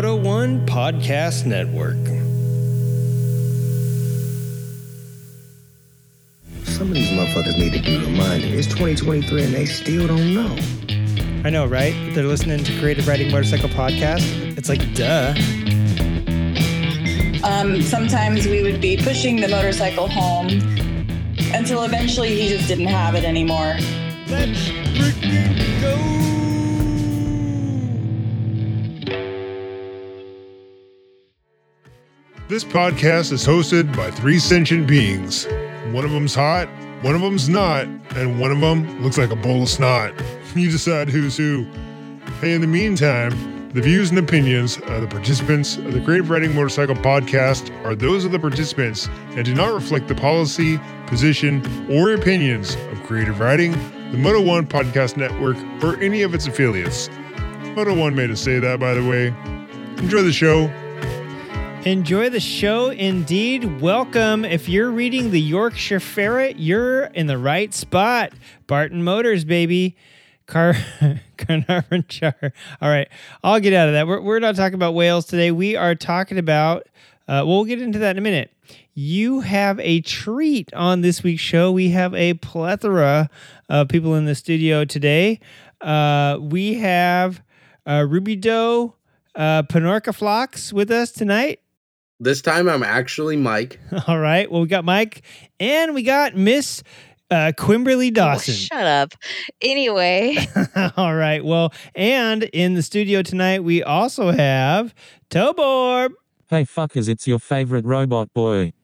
Moto One Podcast Network. Some of these motherfuckers need to be reminded. It's 2023 and they still don't know. I know, right? They're listening to Creative Riding Motorcycle Podcast. It's like, duh. Um, sometimes we would be pushing the motorcycle home until eventually he just didn't have it anymore. Let's freaking This podcast is hosted by three sentient beings. One of them's hot, one of them's not, and one of them looks like a bowl of snot. You decide who's who. Hey, in the meantime, the views and opinions of the participants of the Creative Riding Motorcycle podcast are those of the participants and do not reflect the policy, position, or opinions of Creative Riding, the Moto One Podcast Network, or any of its affiliates. Moto One made us say that, by the way. Enjoy the show. Enjoy the show indeed. Welcome. If you're reading the Yorkshire Ferret, you're in the right spot. Barton Motors, baby. Car Carnarvon Char. All right. I'll get out of that. We're, we're not talking about whales today. We are talking about, uh, well, get into that in a minute. You have a treat on this week's show. We have a plethora of people in the studio today. Uh, we have uh, Ruby Doe uh, Panorca Flocks with us tonight. This time I'm actually Mike. All right. Well, we got Mike and we got Miss uh, Quimberly Dawson. Oh, shut up. Anyway, All right. Well, and in the studio tonight, we also have Tobor. Hey fuckers, it's your favorite robot boy.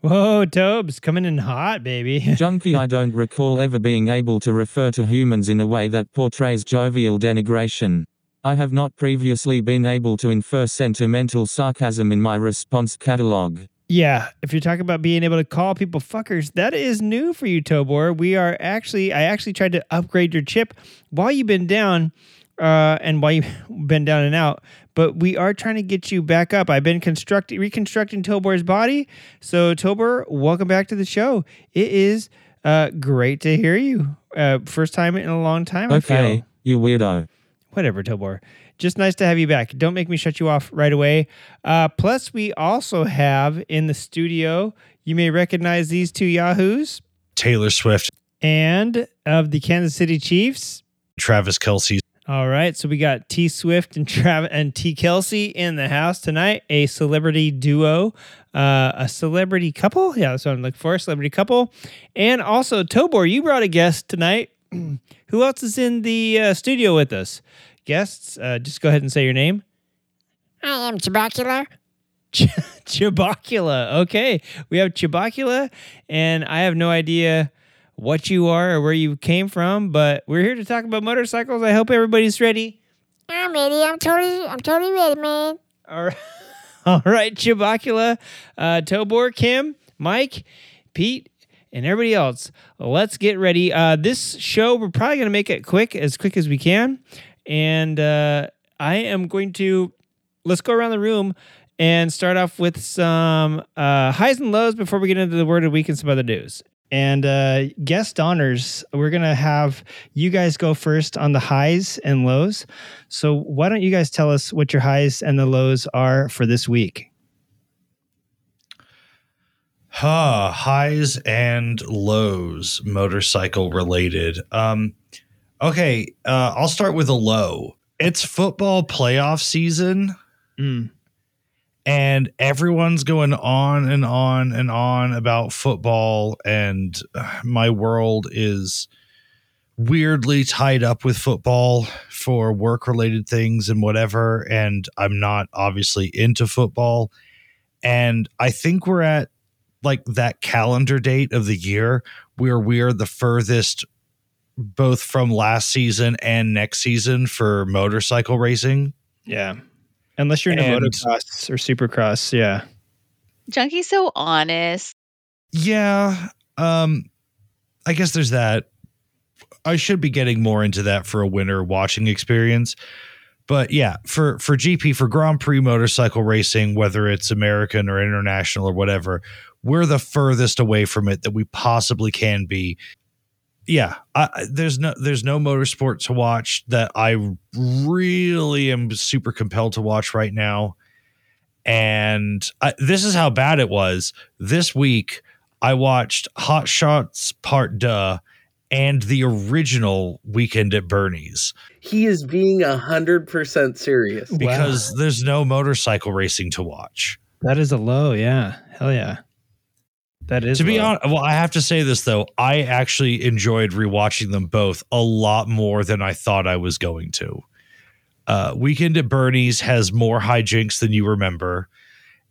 Whoa, Tobes coming in hot, baby. Junkie, I don't recall ever being able to refer to humans in a way that portrays jovial denigration. I have not previously been able to infer sentimental sarcasm in my response catalog. Yeah, if you're talking about being able to call people fuckers, that is new for you, Tobor. We are actually, I actually tried to upgrade your chip while you've been down, uh, and while you've been down and out. But we are trying to get you back up. I've been constructing, reconstructing Tobor's body. So, Tobor, welcome back to the show. It is uh, great to hear you. Uh, first time in a long time. I feel. Okay, you weirdo. Whatever, Tobor. Just nice to have you back. Don't make me shut you off right away. Uh, plus, we also have in the studio, you may recognize these two Yahoos Taylor Swift, and of the Kansas City Chiefs. Travis Kelce. All right, so we got T Swift and Trav and T Kelsey in the house tonight. A celebrity duo, uh, a celebrity couple. Yeah, that's what I'm looking for. A celebrity couple, and also Tobor. You brought a guest tonight. Who else is in the uh, studio with us? Guests, uh, just go ahead and say your name. I am Chibacula. Ch- Chibacula. Okay, we have Chibacula, and I have no idea what you are or where you came from, but we're here to talk about motorcycles. I hope everybody's ready. I'm ready. I'm totally, I'm totally ready, man. All right, all right, Chibacula, uh, Tobor, Kim, Mike, Pete, and everybody else. Let's get ready. Uh, this show, we're probably going to make it quick, as quick as we can. And uh, I am going to, let's go around the room and start off with some uh, highs and lows before we get into the word of the week and some other news. And uh, guest honors, we're going to have you guys go first on the highs and lows. So, why don't you guys tell us what your highs and the lows are for this week? Huh, highs and lows, motorcycle related. Um, okay, uh, I'll start with a low. It's football playoff season, Mm. and everyone's going on and on and on about football, and uh, my world is weirdly tied up with football for work related things and whatever. And I'm not obviously into football. And I think we're at like that calendar date of the year where we're the furthest both from last season and next season for motorcycle racing. Yeah. Unless you're in And- motocross or supercross. Yeah. Junkie's so honest. Yeah. Um I guess there's that. I should be getting more into that for a winter watching experience. But yeah, for for GP for Grand Prix motorcycle racing, whether it's American or international or whatever, we're the furthest away from it that we possibly can be. yeah, I, I- there's no there's no motorsport to watch that I really am super compelled to watch right now. And I, this is how bad it was. This week, I watched Hot Shots Part Duh and the original Weekend at Bernie's He is being a hundred percent serious. because there's no motorcycle racing to watch. That is a low. Yeah. Hell yeah. That is to be honest, well, I have to say this though. I actually enjoyed rewatching them both a lot more than I thought I was going to. Uh, Weekend at Bernie's has more hijinks than you remember,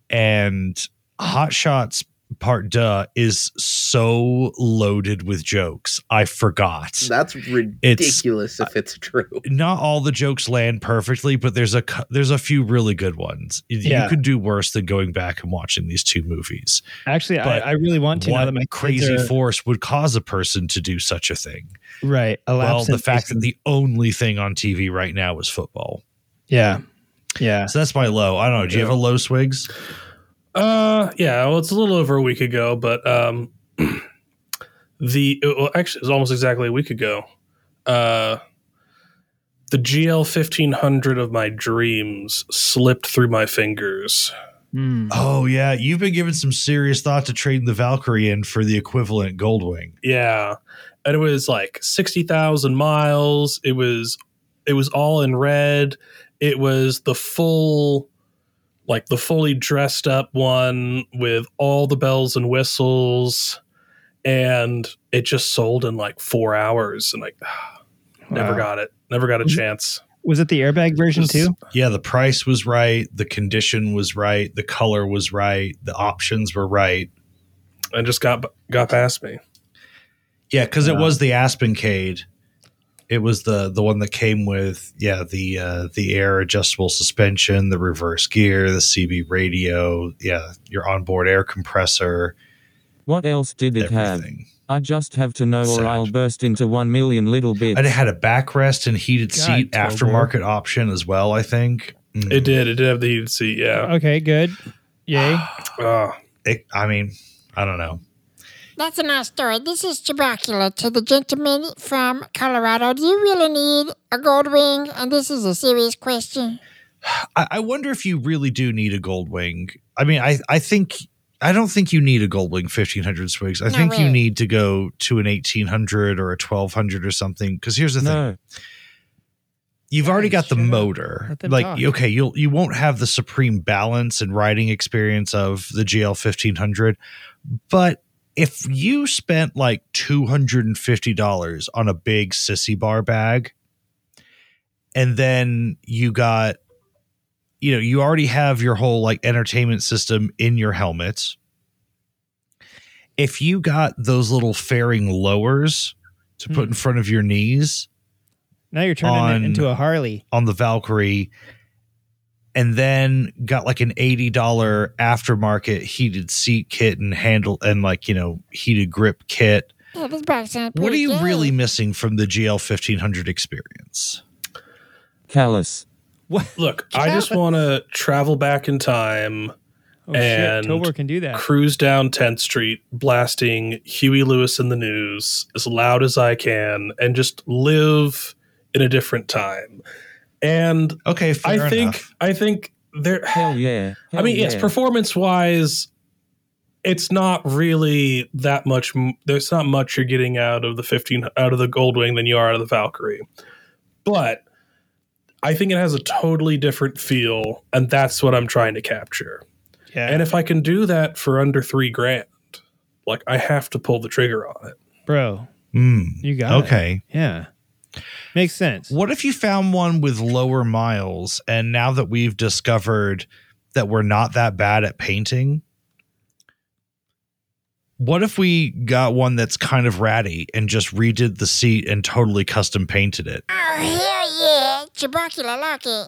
and Hot Shots Part Duh is so loaded with jokes. I forgot. That's ridiculous if it's true. Not all the jokes land perfectly, but there's a there's a few really good ones. You- Yeah. You could do worse than going back and watching these two movies. Actually, I, I really want to. now what that crazy are- force would cause a person to do such a thing? Right. A Well, the in fact that the only thing on TV right now is football. Yeah. Yeah. So that's my low. I don't know. Do you have a low, Swigs? Uh, yeah. Well, it's a little over a week ago, but um, the well, actually, it was almost exactly a week ago. Uh, the GL fifteen hundred of my dreams slipped through my fingers. Hmm. Oh yeah, you've been giving some serious thought to trading the Valkyrie in for the equivalent Goldwing. Yeah, and it was like sixty thousand miles. It was it was all in red. It was the full, like the fully dressed up one with all the bells and whistles, and it just sold in like four hours. And like, never got it. Never got a Was- chance. Was it the airbag version Was- too? Yeah, the price was right, the condition was right, the color was right, the options were right. And just got got past me. Yeah, because it was the Aspencade. It was the the one that came with yeah the uh, the air adjustable suspension, the reverse gear, the CB radio, yeah your onboard air compressor, What else did it have? I just have to know, or I'll burst into one million little bits. And it had a backrest and heated God, seat Tobor. aftermarket option as well. I think. Mm. It did. It did have the heated seat. Yeah. Okay, good. Yay. Ah. It- I mean, I don't know. That's a nice story. This is Chibacula to the gentleman from Colorado. Do you really need a gold wing? And this is a serious question. I, I wonder if you really do need a gold wing. I mean, I I think I don't think you need a gold wing fifteen hundred swigs. I No think you need to go to an eighteen hundred or a twelve hundred or something. Because here's the thing: you've already got the shut motor. Like, talk. okay, you'll you won't have the supreme balance and riding experience of the GL fifteen hundred, but if you spent like two hundred and fifty dollars on a big sissy bar bag, and then you got, you know, you already have your whole like entertainment system in your helmet. If you got those little fairing lowers to put Hmm. in front of your knees, Now you're turning On- it into a Harley. on the Valkyrie and then got like an $80 aftermarket heated seat kit and handle and like, you know, heated grip kit. Yeah, this bag sounds What are you good. really missing from the GL 1500 experience? callous. Look, I just want to travel back in time, Oh And shit, Tobor can do that. cruise down 10th Street, blasting Huey Lewis and the News as loud as I can, and just live in a different time. And Okay, fair I think enough. I think there. Hell yeah. I mean, Hell yes, performance wise, it's not really that much. There's not much you're getting out of the 15 out of the Goldwing than you are out of the Valkyrie, but I think it has a totally different feel, and that's what I'm trying to capture. Yeah. And if I can do that for under three grand, like I have to pull the trigger on it. Bro, Mm, you got it. okay. Yeah. Makes sense. What if you found one with lower miles and now that we've discovered that we're not that bad at painting? What if we got one that's kind of ratty and just redid the seat and totally custom painted it? Oh, hell yeah. Chibacula like it.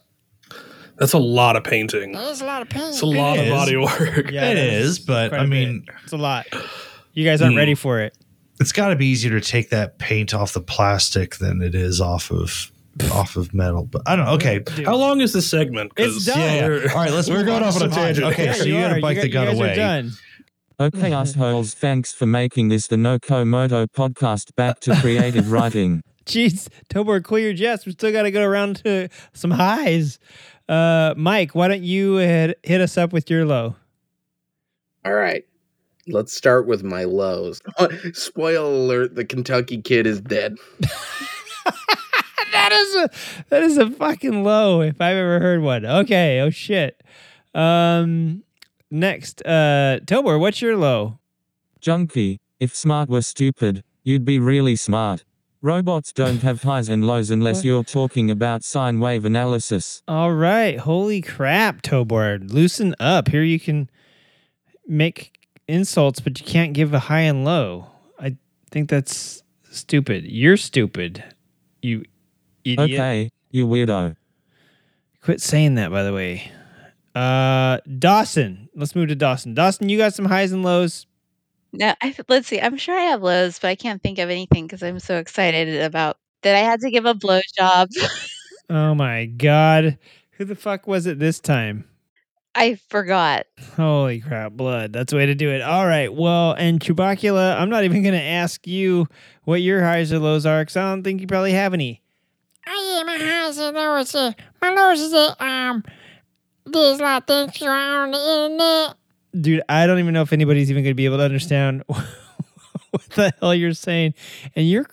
That's a lot of painting. There's a lot of paint. It's a lot of is. body work. Yeah, it that is, but I mean, bit. it's a lot. You guys aren't Hmm. ready for it. It's got to be easier to take that paint off the plastic than it is off of off of metal. But I don't know. Okay. Dude. How long is this segment? It's done. Yeah, yeah. All right, let's we're going off on a some tangent. Okay, Yeah, so you, got to a bike gu- that got you guys are away. done. Okay, assholes, thanks for making this the NoCo Moto podcast back to Creative Riding. Jeez, Tobor, cool your jets. We still got to go around to some highs. Uh, Mike, why don't you hit, hit us up with your low? All right. Let's start with my lows. Spoiler alert, the Kentucky kid is dead. that is a that is a fucking low if I've ever heard one. Okay, oh shit. Um next, uh Tobor, what's your low? Junkie, if smart were stupid, you'd be really smart. Robots don't have highs and lows unless you're talking about sine wave analysis. All right. Holy crap, Tobor. Loosen up. Here you can make insults, but you can't give a high and low. I think that's stupid. You're stupid. You idiot. Okay, you weirdo. Quit saying that, by the way. Uh, Dawson. Let's move to Dawson. Dawson, you got some highs and lows. No, I, let's see. I'm sure I have lows, but I can't think of anything because I'm so excited about that I had to give a blowjob. Oh my god. Who the fuck was it this time? I forgot. Holy crap, blood. That's the way to do it. All right. Well, and Chubacula, I'm not even going to ask you what your highs or lows are because I don't think you probably have any. I yeah, my highs and lows. Uh, my lows is that um, there's a lot of things going on on the internet. Dude, I don't even know if anybody's even going to be able to understand what the hell you're saying. And you're,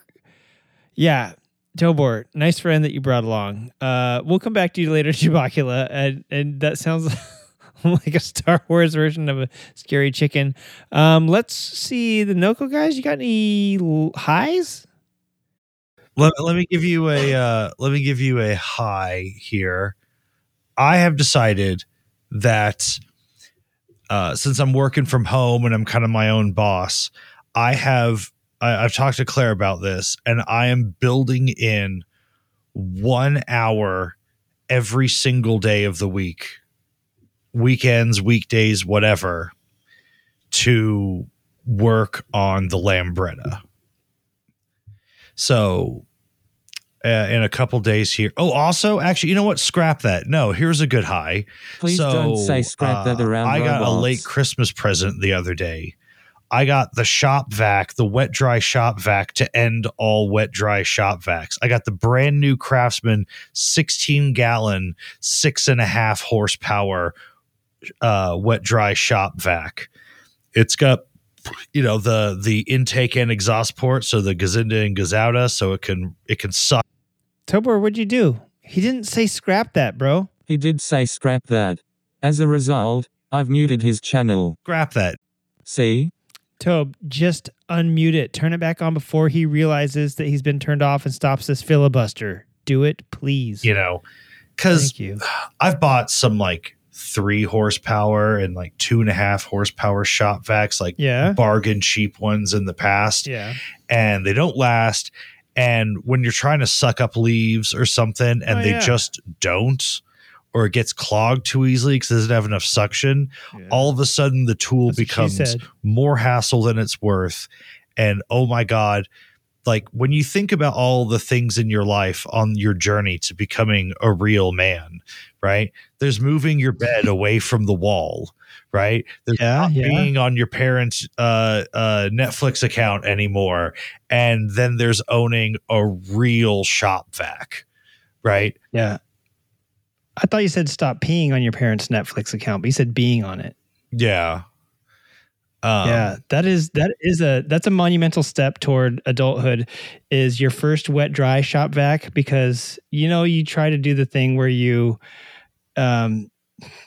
yeah, Tobor, nice friend that you brought along. Uh, we'll come back to you later, Chubacula. And, and that sounds like a Star Wars version of a scary chicken. Um, let's see the NoCo guys. You got any highs? Let, let me give you a uh, let me give you a high here. I have decided that uh, since I'm working from home and I'm kind of my own boss, I have I, I've talked to Claire about this, and I am building in one hour every single day of the week, weekends, weekdays, whatever, to work on the Lambretta. So uh, in a couple days here. Oh, also, actually, you know what? Scrap that. No, here's a good high. Please don't say scrap that around I got a late Christmas present the other day. I got the shop vac, the wet dry shop vac to end all wet dry shop vacs. I got the brand new Craftsman 16 gallon, six and a half horsepower uh, wet dry shop vac. It's got you know the the intake and exhaust port, so the Gazinda and Gazauda, so it can it can suck. Tobor, what'd you do? He didn't say scrap that, bro. He did say scrap that. As a result, I've muted his channel. Scrap that. See? Tobe, just unmute it. Turn it back on before he realizes that he's been turned off and stops this filibuster. Do it, please. You know, because Thank you. I've bought some like three horsepower and like two and a half horsepower shop vacs, like Yeah. bargain cheap ones in the past. Yeah. and they don't last. And when you're trying to suck up leaves or something and Oh, they yeah. just don't, or it gets clogged too easily because it doesn't have enough suction, all of a sudden the tool That's becomes more hassle than it's worth. And oh my God, like when you think about all the things in your life on your journey to becoming a real man, right? There's moving your bed away from the wall, right? There's Yeah, not yeah. being on your parents' uh, uh, Netflix account anymore. And then there's owning a real shop vac, right? Yeah. I thought you said stop peeing on your parents' Netflix account, but you said being on it. Yeah. Um, yeah, that is that is a that's a monumental step toward adulthood. Is your first wet dry shop vac because you know you try to do the thing where you, um,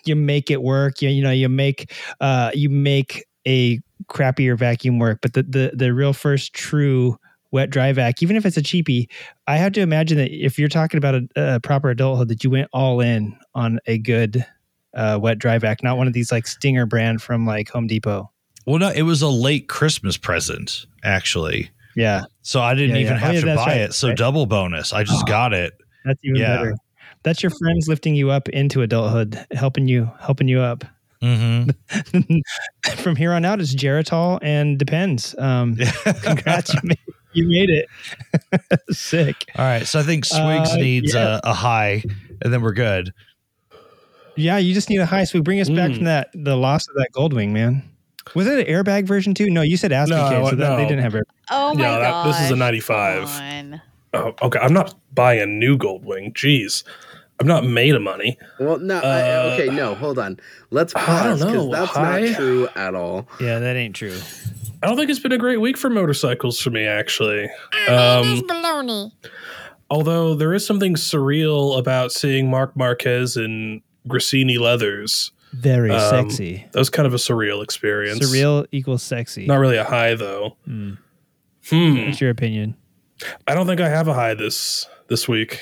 you make it work. You you know you make uh you make a crappier vacuum work, but the the the real first true wet dry vac, even if it's a cheapie, I have to imagine that if you're talking about a, a proper adulthood, that you went all in on a good uh, wet dry vac, not one of these like Stinger brand from like Home Depot. Well, no, it was a late Christmas present, actually. Yeah. So I didn't Yeah, even yeah. Oh, have yeah, to buy right, it. So right. double bonus. I just got it. That's even Yeah. better. That's your friends lifting you up into adulthood, helping you helping you up. Mm-hmm. From here on out, it's Geritol and depends. Um, congrats, you made, you made it. Sick. All right. So I think Swigs Uh, needs yeah. a, a high, and then we're good. Yeah, you just need a high. So bring us back Mm. from that the loss of that Goldwing, man. Was it an airbag version too? No, you said Aspen No, case, so that, they didn't have air. Oh my Yeah, that- god. this is a 95. Oh, okay, I'm not buying a new Goldwing. Jeez, I'm not made of money. Well, no. I, Uh, okay, no. Hold on. Let's I don't pause because know, that's high- not true at all. Yeah, that ain't true. I don't think it's been a great week for motorcycles for me, actually. That's Um, baloney. although there is something surreal about seeing Marc Marquez in Gresini leathers. Very Um, sexy. That was kind of a surreal experience. Surreal equals sexy. Not really a high though. Hmm. Hmm. What's your opinion? I don't think I have a high this this week.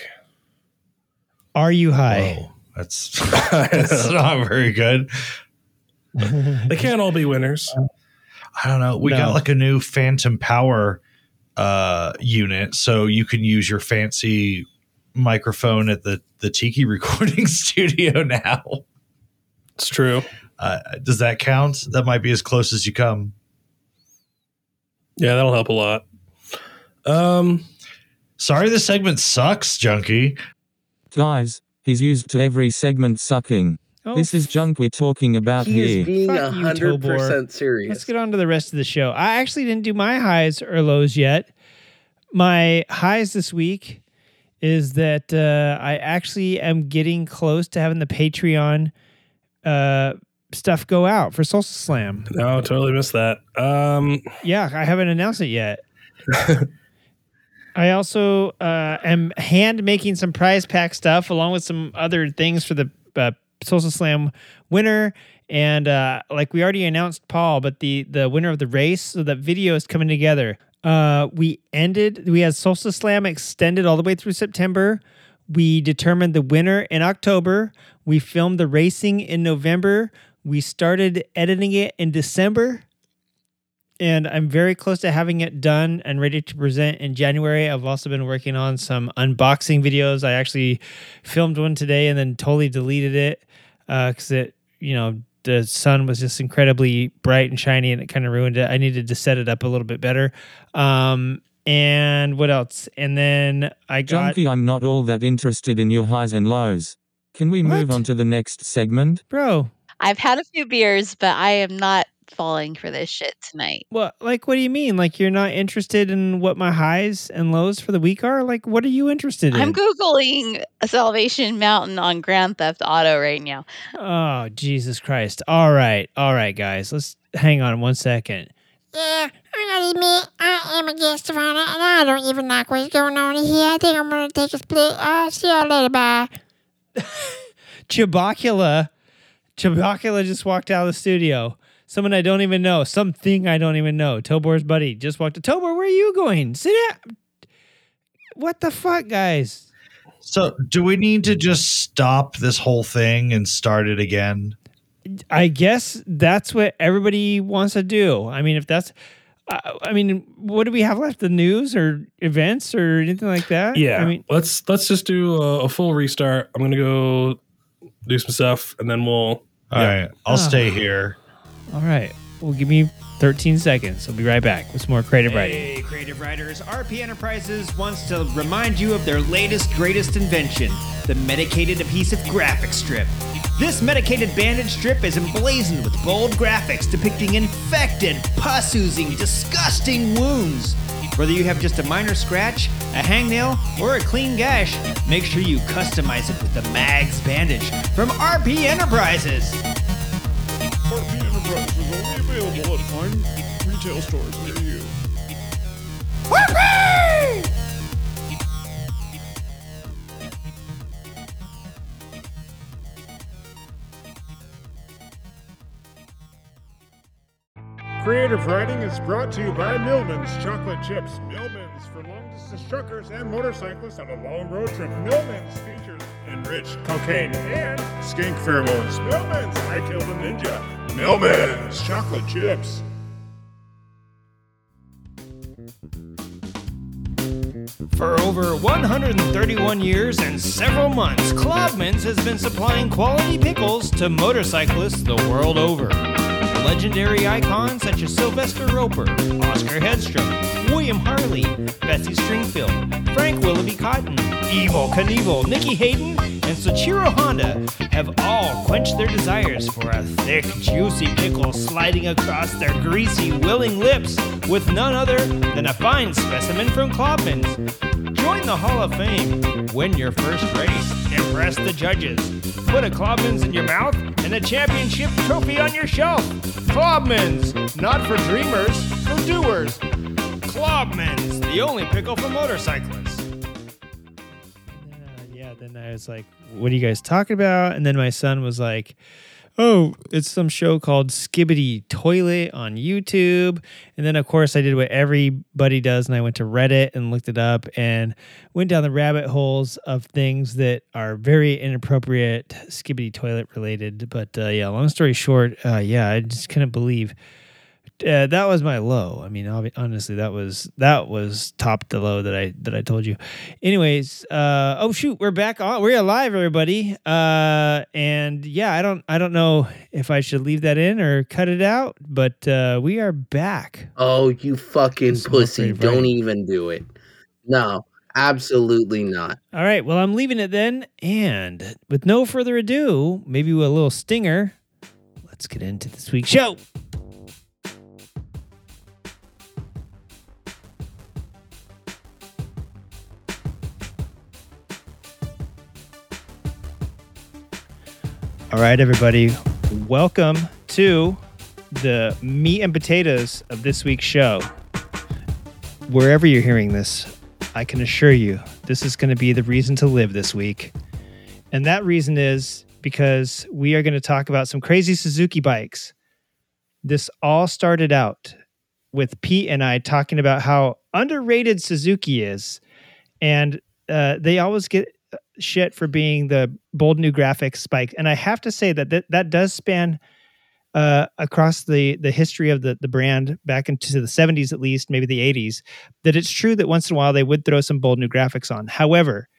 Are you high? Whoa, that's that's not very good. They can't all be winners. I don't know. We No. got like a new Phantom Power uh, unit, so you can use your fancy microphone at the the Tiki recording studio now. It's true. Uh, does that count? That might be as close as you come. Yeah, that'll help a lot. Um, Sorry, this segment sucks, Junkie. Guys, he's used to every segment sucking. Oh, this is junk we're talking about He is here. being a hundred percent serious. Let's get on to the rest of the show. I actually didn't do my highs or lows yet. My highs this week is that uh, I actually am getting close to having the Patreon uh, stuff go out for Solstice Slam. no, totally missed that. Um, Yeah, I haven't announced it yet. I also uh, am hand making some prize pack stuff along with some other things for the uh, Solstice Slam winner. And uh, like we already announced Paul, but the the winner of the race, so that video is coming together. Uh, we ended. We had Solstice Slam extended all the way through September. We determined the winner in October. We filmed the racing in November. We started editing it in December and I'm very close to having it done and ready to present in January. I've also been working on some unboxing videos. I actually filmed one today and then totally deleted it because it, you know, the sun was just incredibly bright and shiny and it kind of ruined it. I needed to set it up a little bit better. Um, and what else? And then I got Junkie, I'm not all that interested in your highs and lows. Can we move What? on to the next segment? bro. I've had a few beers, but I am not falling for this shit tonight. What like what do you mean? Like you're not interested in what my highs and lows for the week are? Like what are you interested in? I'm googling Salvation Mountain on Grand Theft Auto right now. Oh, Jesus Christ. All right. All right, guys. Let's hang on one second. Yeah, I gotta admit, I am a guest of honor, and I don't even like what's going on in here. I think I'm gonna take a split. I'll see y'all later, bye. Chibacula. Chibacula just walked out of the studio. Someone I don't even know. Something I don't even know. Tobor's buddy just walked. Out. Tobor, where are you going? Sit down. What the fuck, guys? So, do we need to just stop this whole thing and start it again? I guess that's what everybody wants to do. I mean, if that's, uh, I mean, what do we have left? The news or events or anything like that? yeah, I mean, let's let's just do a, a full restart. I'm gonna go do some stuff, and then we'll. All Yeah. right, I'll Ah. stay here. All right. Well, give me 13 seconds. I'll be right back with some more Creative Riding. Hey, creative writers. RP Enterprises wants to remind you of their latest, greatest invention the medicated adhesive graphic strip. This medicated bandage strip is emblazoned with bold graphics depicting infected, pus oozing, disgusting wounds. Whether you have just a minor scratch, a hangnail, or a clean gash, make sure you customize it with the Mags bandage from RP Enterprises. RP Enterprise is only available retail stores near you. Creative Riding is brought to you by Millman's Chocolate Chips. Millman's for long distance truckers and motorcyclists on a long road trip. Millman's features enriched cocaine and skink pheromones. Millman's I Killed a Ninja. Millman's Chocolate Chips. For over 131 years and several months, Klobman's has been supplying quality pickles to motorcyclists the world over. Legendary icons such as Sylvester Roper, Oscar Hedstrom, William Harley, Betsy Stringfield, Frank Willoughby Cotton, Evel Knievel, Nicky Hayden, and Soichiro Honda have all quenched their desires for a thick, juicy pickle sliding across their greasy, willing lips with none other than a fine specimen from Klobman's. Join the Hall of Fame, win your first race, impress the judges, put a Klobman's in your mouth, and a championship trophy on your shelf. Klobman's, not for dreamers, for doers. Klobman's, the only pickle for motorcyclists. Uh, yeah, then I was like, what are you guys talking about? And then my son was like, oh, it's some show called Skibidi Toilet on YouTube. And then, of course, I did what everybody does, and I went to Reddit and looked it up and went down the rabbit holes of things that are very inappropriate Skibidi Toilet related. But uh, yeah, long story short, uh, yeah, I just couldn't believe. Uh, that was my low. I mean, honestly, that was that was top the low that I that I told you. Anyways, uh, oh shoot, we're back on. We're alive, everybody. Uh, and yeah, I don't I don't know if I should leave that in or cut it out, but uh, we are back. Oh, you fucking more pussy. Don't writing. even do it. No, absolutely not. All right, well, I'm leaving it then. And with no further ado, maybe with a little stinger, let's get into this week's show. All right, everybody, welcome to the meat and potatoes of this week's show. Wherever you're hearing this, I can assure you this is going to be the reason to live this week. And that reason is because we are going to talk about some crazy Suzuki bikes. This all started out with Pete and I talking about how underrated Suzuki is. And uh, they always get shit for being the bold new graphics spike. And I have to say that that, that does span uh, across the the history of the the brand back into the 70s at least, maybe the 80s, that it's true that once in a while they would throw some bold new graphics on. However,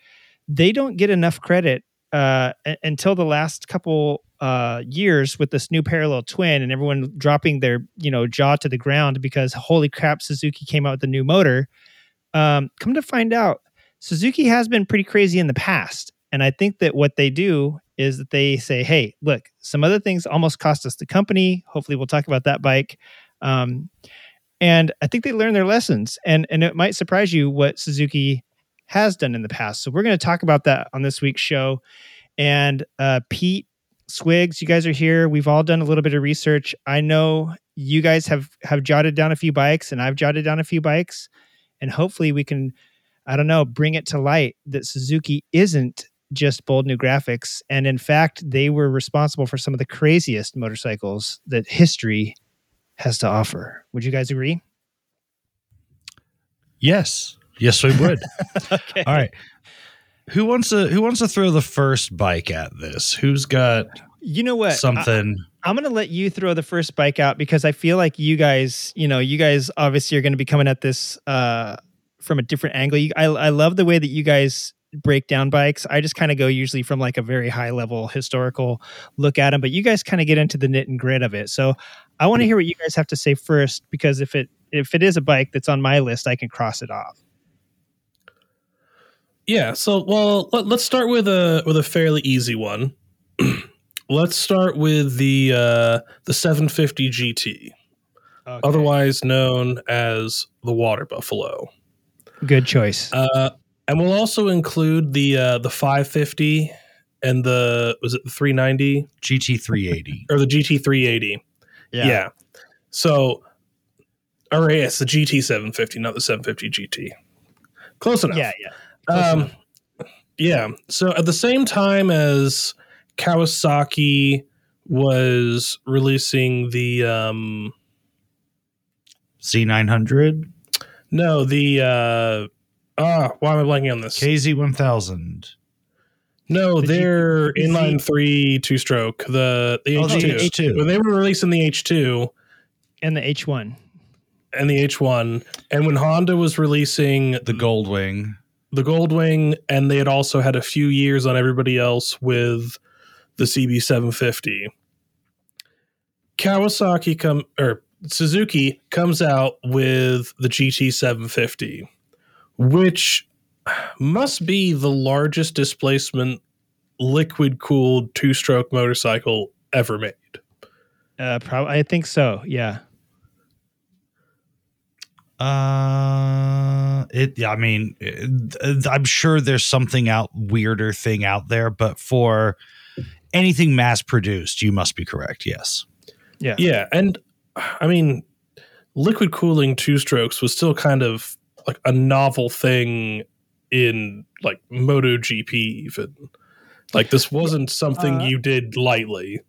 they don't get enough credit uh, a- until the last couple uh, years with this new parallel twin and everyone dropping their you know jaw to the ground because holy crap, Suzuki came out with a new motor. Um, come to find out, Suzuki has been pretty crazy in the past. And I think that what they do is that they say, hey, look, some other things almost cost us the company. Hopefully, we'll talk about that bike. Um, and I think they learned their lessons. And, and it might surprise you what Suzuki has done in the past. So we're going to talk about that on this week's show. And uh, Pete, Swigs, you guys are here. We've all done a little bit of research. I know you guys have have jotted down a few bikes, and I've jotted down a few bikes. And hopefully, we can I don't know, bring it to light that Suzuki isn't just bold new graphics. And in fact, they were responsible for some of the craziest motorcycles that history has to offer. Would you guys agree? Yes. Yes, we would. okay. All right. Who wants to who wants to throw the first bike at this? Who's got You know what? something? I, am going to let you throw the first bike out because I feel like you guys, you know, you guys obviously are going to be coming at this uh, from a different angle. You, I, I love the way that you guys break down bikes. I just kind of go usually from like a very high level historical look at them, but you guys kind of get into the knit and grit of it. So I want to hear what you guys have to say first because if it if it is a bike that's on my list, I can cross it off. Yeah. So, well, let, let's start with a with a fairly easy one. let's start with the uh, the 750 GT, otherwise known as the Water Buffalo. Good choice. Uh, and we'll also include the uh, the 550 and the was it the 390 GT 380 or the GT 380. Yeah. yeah. So, all right, yes, the GT 750, not the 750 GT. Close enough. Yeah, yeah. Close Um, enough. yeah. So at the same time as Kawasaki was releasing the um Z900, no the uh ah why am I blanking on this? KZ1000. No, The they're the inline Z- three two stroke the the Oh, H2. H2. When they were releasing the H2 And the H1. and the H1, and when Honda was releasing The Goldwing. the Goldwing, and they had also had a few years on everybody else with the CB750. Kawasaki come or Suzuki comes out with the GT750, which must be the largest displacement liquid cooled two stroke motorcycle ever made. Uh, probably. I think so. Yeah. Uh, it. I mean, it- I'm sure there's something out weirder thing out there, but for anything mass produced, you must be correct. Yes. Yeah. Yeah, and I mean, liquid cooling two strokes was still kind of like a novel thing in like MotoGP, even. Like this wasn't something Uh, you did lightly.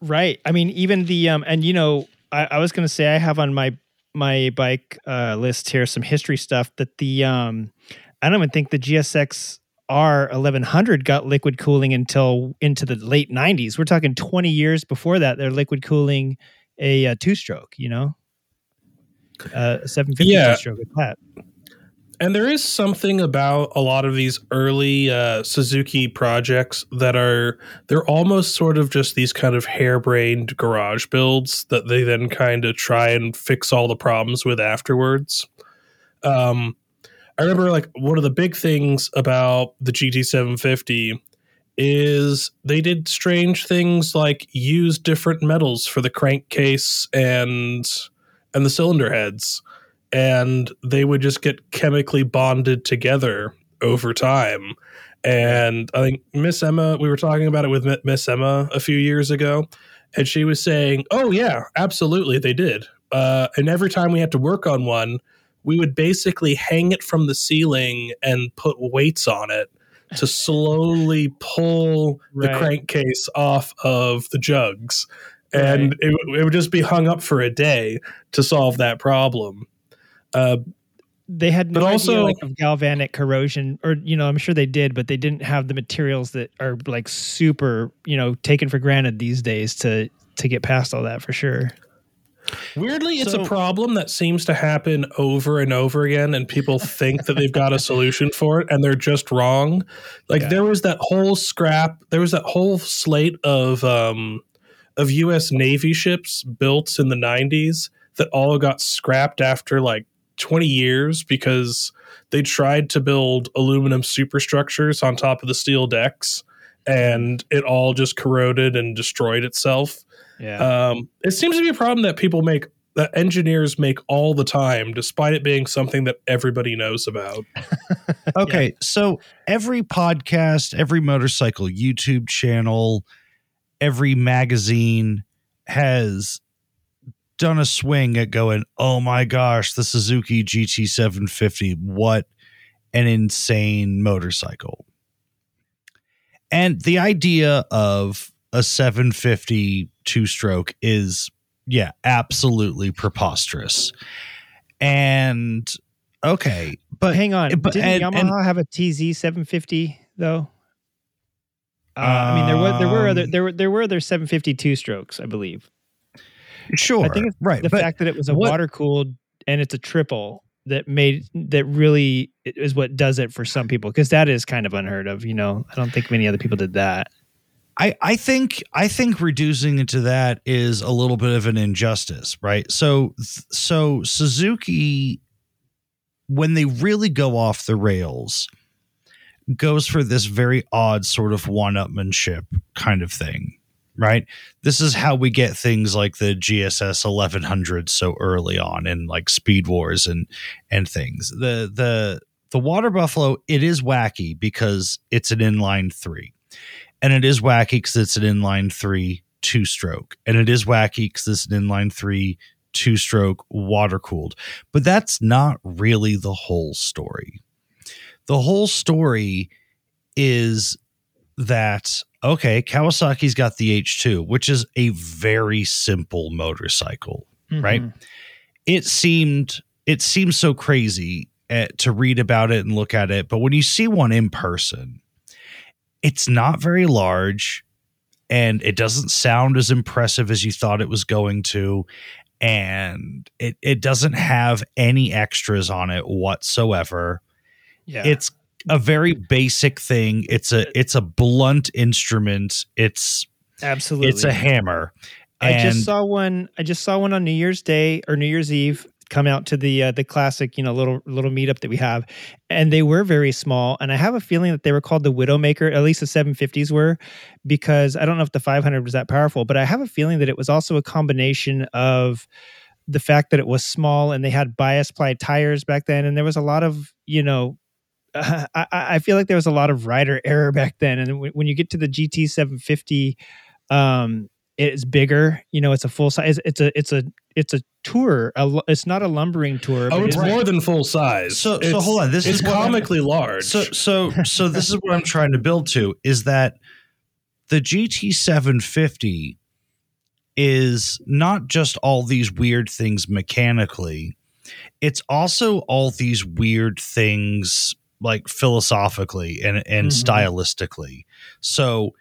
Right. I mean, even the um, and you know, I, I was gonna say I have on my my bike uh, list here some history stuff that the um, I don't even think the GSX R eleven hundred got liquid cooling until into the late nineties. We're talking twenty years before that. They're liquid cooling a, uh two stroke. You know, uh, seven fifty Yeah. two stroke with that. And there is something about a lot of these early uh, Suzuki projects that are they're almost sort of just these kind of harebrained garage builds that they then kind of try and fix all the problems with afterwards. Um, I remember like one of the big things about the GT750 is they did strange things like use different metals for the crankcase and and the cylinder heads and they would just get chemically bonded together over time. And I think Miss Emma, we were talking about it with Miss Emma a few years ago, and she was saying, "Oh yeah, absolutely, they did." Uh, and every time we had to work on one, we would basically hang it from the ceiling and put weights on it to slowly pull the crankcase off of the jugs. And it, it would just be hung up for a day to solve that problem. Uh, They had no But idea also- like of galvanic corrosion, or you know, I'm sure they did, but they didn't have the materials that are like super, you know, taken for granted these days to to get past all that for sure. Weirdly, it's So- a problem that seems to happen over and over again, and people think that they've got a solution for it, and they're just wrong. Like Yeah. there was that whole scrap, there was that whole slate of um, of U.S. Navy ships built in the '90s that all got scrapped after like 20 years because they tried to build aluminum superstructures on top of the steel decks, and it all just corroded and destroyed itself. Yeah. Um, it seems to be a problem that people make, that engineers make all the time, despite it being something that everybody knows about. Okay, so every podcast, every motorcycle YouTube channel, every magazine has done a swing at going, "Oh my gosh, the Suzuki GT750, what an insane motorcycle." And the idea of a 750 two stroke is yeah, absolutely preposterous. And okay, but hang on, but- didn't and- Yamaha and- have a TZ 750 though? Uh, I mean, there were there were other Um, there were there were other 752 strokes, I believe. Sure, I think it's right, the fact that it was a water cooled and it's a triple that made that really is what does it for some people because that is kind of unheard of. You know, I don't think many other people did that. I, I think I think reducing it to that is a little bit of an injustice, right? So so Suzuki when they really go off the rails goes for this very odd sort of one-upmanship kind of thing, right? This is how we get things like the GSX 1100 so early on in like Speed Wars and and things. The the the Water Buffalo it is wacky because it's an inline 3 and it is wacky because it's an inline three two stroke, and it is wacky because it's an inline three two stroke water cooled. But that's not really the whole story. The whole story is that okay, Kawasaki's got the H2, which is a very simple motorcycle, right? Mhm. It seemed it seems so crazy uh, to read about it and look at it, but when you see one in person, it's not very large and it doesn't sound as impressive as you thought it was going to and it it doesn't have any extras on it whatsoever Yeah, it's a very basic thing it's a it's a blunt instrument it's absolutely. it's a hammer I just saw one. I just saw one on New Year's Day or New Year's Eve come out to the uh, the classic, you know, little little meetup that we have, and they were very small. And I have a feeling that they were called the Widowmaker. At least the 750s were, because I don't know if the 500 was that powerful, but I have a feeling that it was also a combination of the fact that it was small and they had bias ply tires back then, and there was a lot of you know. I, I feel like there was a lot of rider error back then, and when when you get to the GT 750, um, it's bigger. You know, it's a full size. It's a it's a it's a tour. A, lu- it's not a lumbering tour. Oh, but it's more than full size. So, so hold on. This it's is what comically large. So, so, so this is what I'm trying to build to is that the GT 750 is not just all these weird things mechanically. It's also all these weird things like philosophically and and Mhm. stylistically. So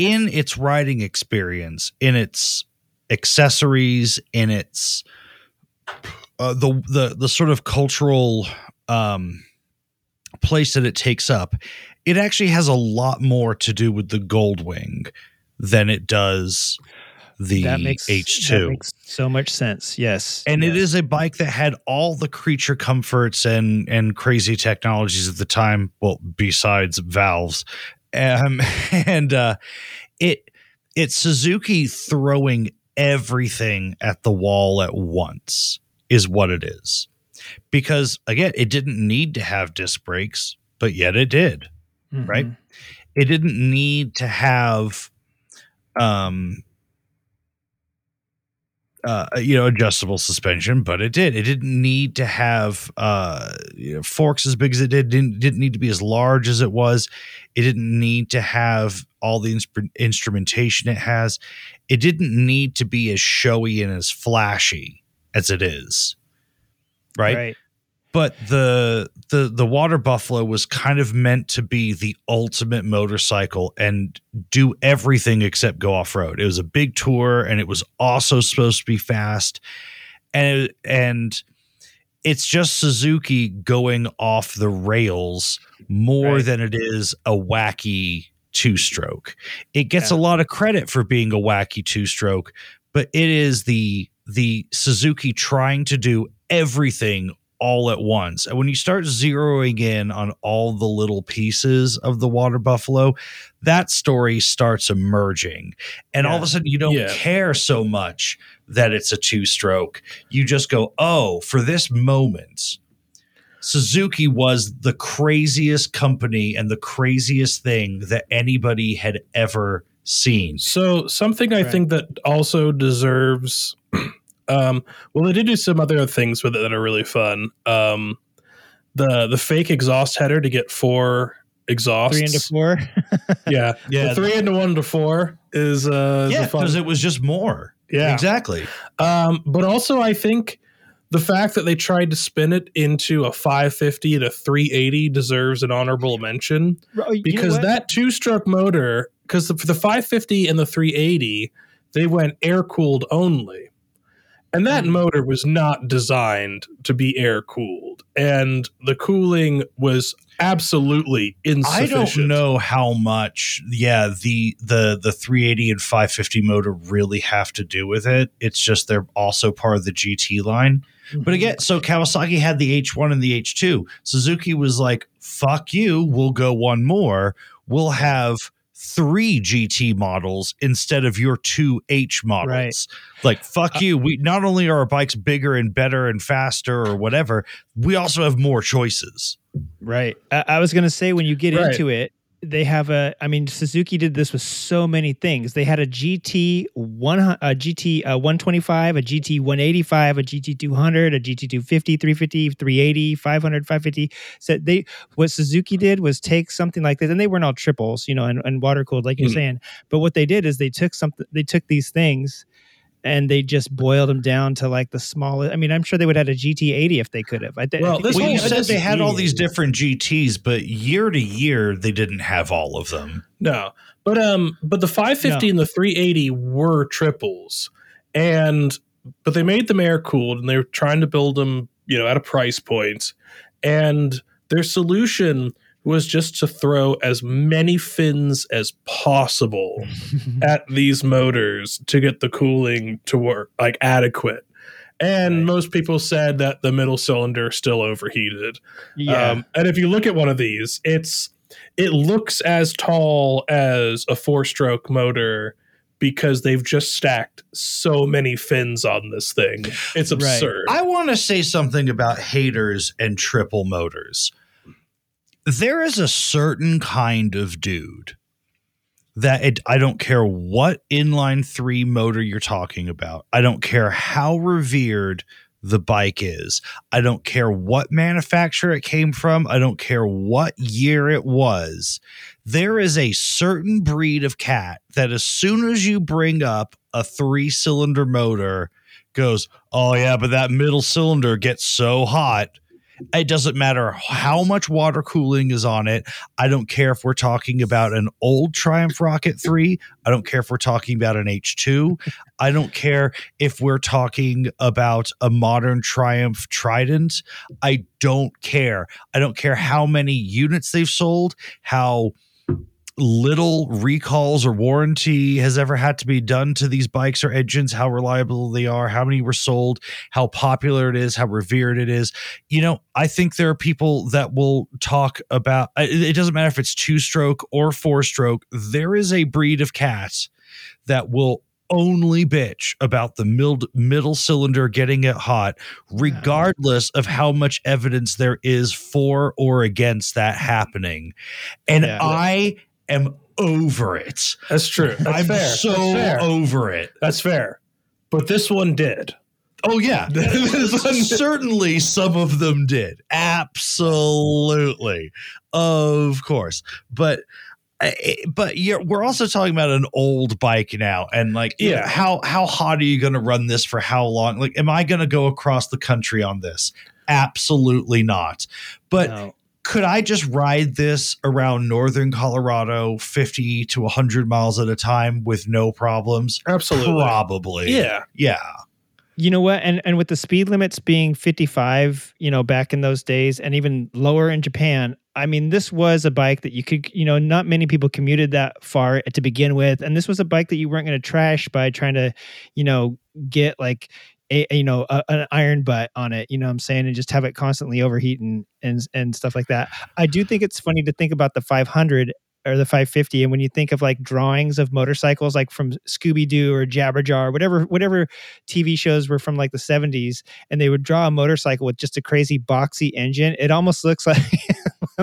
in its riding experience, in its accessories, in its uh, the the the sort of cultural um, place that it takes up, it actually has a lot more to do with the Goldwing than it does the that makes H that two. makes so much sense. Yes, And it yes. is a bike that had all the creature comforts and and crazy technologies at the time. Well, besides valves, um, and uh, it it's Suzuki throwing everything at the wall at once is what it is. Because again, it didn't need to have disc brakes, but yet it did. Right? It didn't need to have um uh, you know, adjustable suspension, but it did. It didn't need to have uh, you know, forks as big as it did. Didn't didn't need to be as large as it was. It didn't need to have all the instru- instrumentation it has. It didn't need to be as showy and as flashy as it is. Right. Right. But the the the water buffalo was kind of meant to be the ultimate motorcycle and do everything except go off road. It was a big tour and it was also supposed to be fast. And it, and it's just Suzuki going off the rails more Right. than it is a wacky two stroke. It gets Yeah. a lot of credit for being a wacky two stroke, but it is the the Suzuki trying to do everything all at once. And when you start zeroing in on all the little pieces of the water buffalo, that story starts emerging. And all of a sudden you don't Yeah. care so much that it's a two stroke. You just go, "Oh, for this moment, Suzuki was the craziest company and the craziest thing that anybody had ever seen. So something I think that also deserves um well they did do some other things with it that are really fun. Um the the fake exhaust header to get four exhausts. three into four. Yeah. Yeah. The three into one to four is uh Yeah, because it was just more. Yeah. Exactly. Um, but also, I think the fact that they tried to spin it into a 550 and a 380 deserves an honorable mention Bro, you know because that two stroke motor, because for the 550 and the 380, they went air cooled only. And that Hmm. motor was not designed to be air cooled. And the cooling was absolutely insufficient. I don't know how much yeah, the the the 380 and 550 motor really have to do with it. It's just they're also part of the GT line. But again, so Kawasaki had the H1 and the H2. Suzuki was like, "Fuck you, we'll go one more. We'll have three GT models instead of your two H models. Right. Like, fuck uh, you. We not only are our bikes bigger and better and faster or whatever, we also have more choices. Right. I, I was going to say when you get Right. into it, they have a. I mean, Suzuki did this with so many things. They had a GT one, a GT uh, 125, a GT 185, a GT 200, a GT 250, 350, 380, 500, 550. So they what Suzuki did was take something like this, and they weren't all triples, you know, and, and water cooled like you're Mm. saying. But what they did is they took something. They took these things. And they just boiled them down to like the smallest. I mean, I'm sure they would have had a GT80 if they could have. I, I Well, this Well, said they had all these different GTs, but year to year they didn't have all of them. No, but um, but the 550 No. and the 380 were triples, and but they made them air cooled, and they were trying to build them, you know, at a price point, and their solution was just to throw as many fins as possible at these motors to get the cooling to work like adequate. And most people said that the middle cylinder still overheated. Yeah. Um, and if you look at one of these, it's it looks as tall as a four stroke motor because they've just stacked so many fins on this thing. It's absurd. I want to say something about haters and triple motors. There is a certain kind of dude that it, I don't care what inline three motor you're talking about. I don't care how revered the bike is. I don't care what manufacturer it came from. I don't care what year it was. There is a certain breed of cat that as soon as you bring up a three cylinder motor, goes, Oh, yeah, but that middle cylinder gets so hot. It doesn't matter how much water cooling is on it. I don't care if we're talking about an old Triumph Rocket 3. I don't care if we're talking about an H2. I don't care if we're talking about a modern Triumph Trident. I don't care. I don't care how many units they've sold, how little recalls or warranty has ever had to be done to these bikes or engines, how reliable they are, how many were sold, how popular it is, how revered it is. You know, I think there are people that will talk about it doesn't matter if it's two stroke or four stroke, there is a breed of cats that will only bitch about the middle middle cylinder getting it hot regardless of how much evidence there is for or against that happening and Yeah. i am over it That's true. That's i'm fair. so fair. over it That's fair. But this one did. oh yeah certainly some of them did absolutely of course but but we're also talking about an old bike now and like you know, Yeah. how how hot are you going to run this for how long like am i going to go across the country on this absolutely not but No. Could i just ride this around northern colorado 50 to 100 miles at a time with no problems Absolutely. probably Yeah. yeah You know what? And and with the speed limits being 55, you know, back in those days and even lower in Japan, I mean, this was a bike that you could, you know, not many people commuted that far to begin with. And this was a bike that you weren't going to trash by trying to, you know, get like a, you know, a, an iron butt on it, you know what I'm saying, and just have it constantly overheating and and stuff like that. I do think it's funny to think about the 500 or the 550 and when you think of like drawings of motorcycles like from Scooby-Doo or Jabberjaw whatever whatever TV shows were from like the 70s and they would draw a motorcycle with just a crazy boxy engine it almost looks like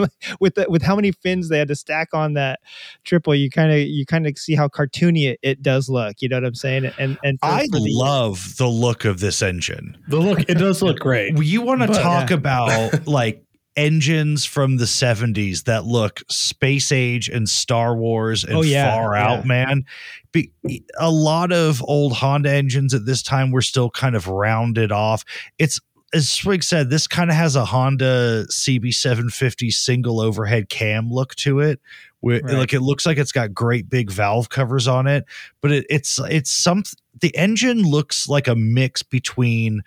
with the, with how many fins they had to stack on that triple you kind of you kind of see how cartoony it, it does look you know what I'm saying and and for- i for the- love the look of this engine The look it does look great. you want to talk Yeah. about like engines from the 70s that look space age and Star Wars and Oh, yeah, far yeah. out, man. Be, a lot of old Honda engines at this time were still kind of rounded off. It's as Swig said, this kind of has a Honda CB750 single overhead cam look to it. Where Right. like it looks like it's got great big valve covers on it, but it, it's it's some the engine looks like a mix between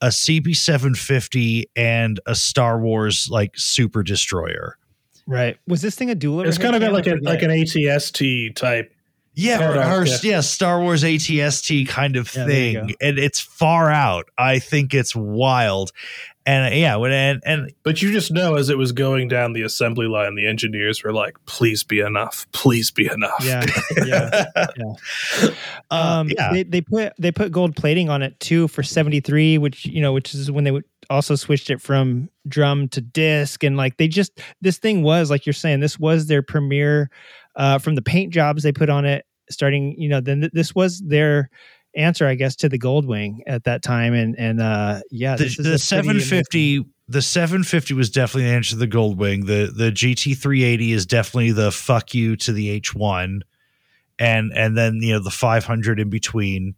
a CB750 and a Star Wars like super destroyer. right was this thing a dual It's kind of got like a, like an ATST type. Yeah, Sort or, yeah. yeah. Star Wars ATST kind of Yeah, thing, and it's far out. I think it's wild, and yeah, when and and But you just know as it was going down the assembly line, the engineers were like, "Please be enough. Please be enough." yeah yeah uh, um yeah, they, they put they put gold plating on it too for 73 which you know which is when they would also switched it from drum to disc and like they just this thing was like you're saying this was their premier uh from the paint jobs they put on it starting you know then th- this was their answer i guess to the goldwing at that time and and uh yeah the, is the a pretty 750 the 750 was definitely the answer to the Goldwing. The the GT380 is definitely the fuck you to the H1, and and then you know the 500 in between.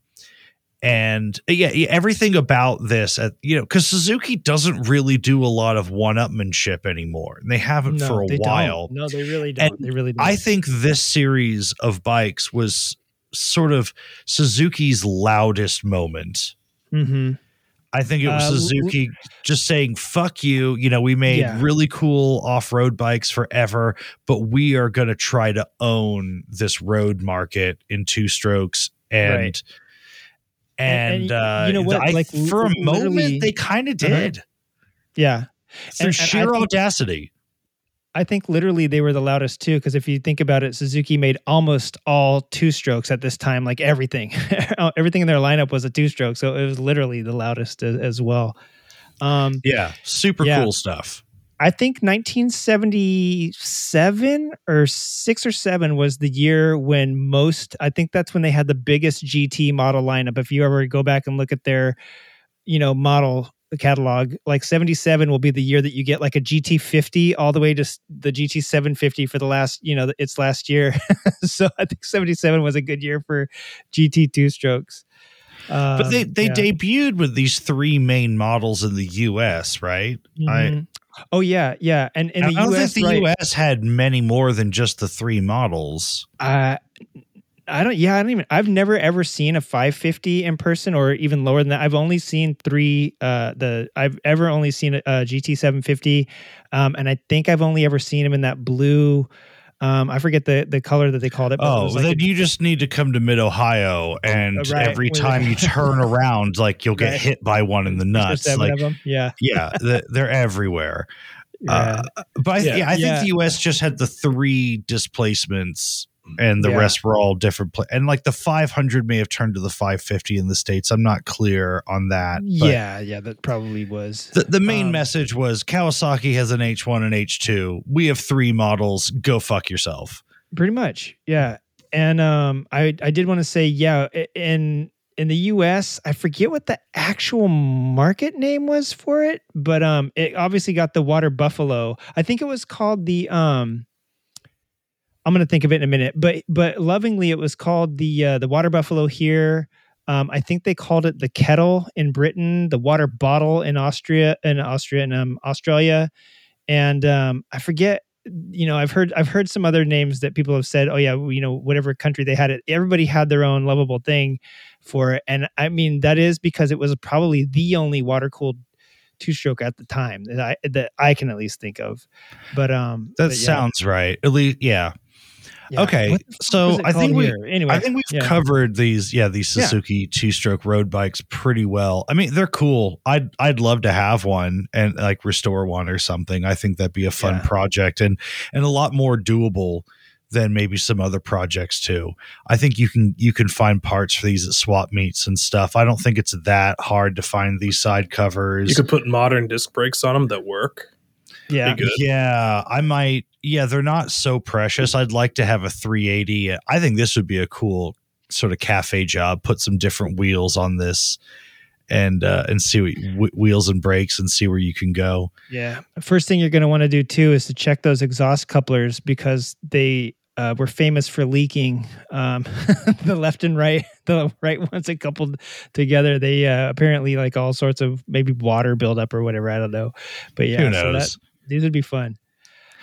And uh, yeah, everything about this, uh, you know, because Suzuki doesn't really do a lot of one-upmanship anymore. And they haven't No, for a they don't. while. no they really don't And they really don't I think this series of bikes was sort of Suzuki's loudest moment. mm-hmm. I think it was Uh, Suzuki just saying, fuck you. You know, we made Yeah. really cool off road bikes forever, but we are going to try to own this road market in two strokes. And Right. And, and uh, you know what? I- Like, for a moment, they kind of Uh-huh. did Yeah. through And- and sheer audacity. I think literally they were the loudest too, because if you think about it, Suzuki made almost all two strokes at this time, like everything. everything in their lineup was a two stroke. So it was literally the loudest as, as well. Um, Yeah, super Yeah. cool stuff. I think 1977 or six or seven was the year when most, I think that's when they had the biggest GT model lineup. If you ever go back and look at their, you know, model catalog, like 77 will be the year that you get like a GT50 all the way to the GT 750 for the last, you know, its last year. so I think 77 was a good year for GT two strokes. But they Um, they yeah. debuted with these three main models in the U.S. Right? I Mhm. Oh yeah, yeah, and in I the don't US, think the right, U.S. had many more than just the three models. Uh, I don't. Yeah, I don't even. I've never ever seen a 550 in person, or even lower than that. I've only seen three. Uh, the I've ever only seen a, a GT 750, um, and I think I've only ever seen him in that blue. Um, I forget the the color that they called it. but it Oh, like then you just need to come to Mid Ohio, and Uh, right, every time you turn around, like you'll get Right. hit by one in the nuts. Like. Yeah, yeah, the, they're everywhere. yeah. Uh, but I, Yeah. yeah, I think the U.S. just had the three displacements, and the Yeah. rest were all different. Pla- and like the 500 may have turned to the 550 in the states. I'm not clear on that. but yeah, yeah. That probably was. The, the main Um, message was Kawasaki has an H1 and H2. We have three models. Go fuck yourself. pretty much yeah and um i i did want to say yeah in in the us i forget what the actual market name was for it but um it obviously got the water buffalo i think it was called the um i'm gonna think of it in a minute but but lovingly it was called the uh the water buffalo here. Um, I think they called it the kettle in Britain, the water bottle in Austria, in Austria, and um, Australia, and um, I forget you know i've heard i've heard some other names that people have said oh yeah you know whatever country they had it everybody had their own lovable thing for it. And i mean that is because it was probably the only water cooled two stroke at the time that i that i can at least think of. But um That but yeah, sounds right. At least, yeah. Yeah. Okay, What so was it I think called we, here? anyway I think we've yeah. covered these, yeah, these Yeah. Suzuki two-stroke road bikes pretty well. I mean, they're cool. I'd I'd love to have one and like restore one or something. I think that'd be a fun Yeah. project and and a lot more doable than maybe some other projects too. I think you can you can find parts for these at swap meets and stuff. I don't think it's that hard to find these side covers. You could put modern disc brakes on them that work. yeah Be. Yeah, I might. Yeah, they're not so precious. I'd like to have a 380. I think this would be a cool sort of cafe job. Put some different wheels on this, and uh, and see what w- wheels and brakes, and see where you can go. Yeah. First thing you're going to want to do too is to check those exhaust couplers because they uh, were famous for leaking. Um, the left and right, the right ones that coupled together, they uh, apparently like all sorts of maybe water buildup or whatever. I don't know. But yeah, Who so that, knows? these would be fun.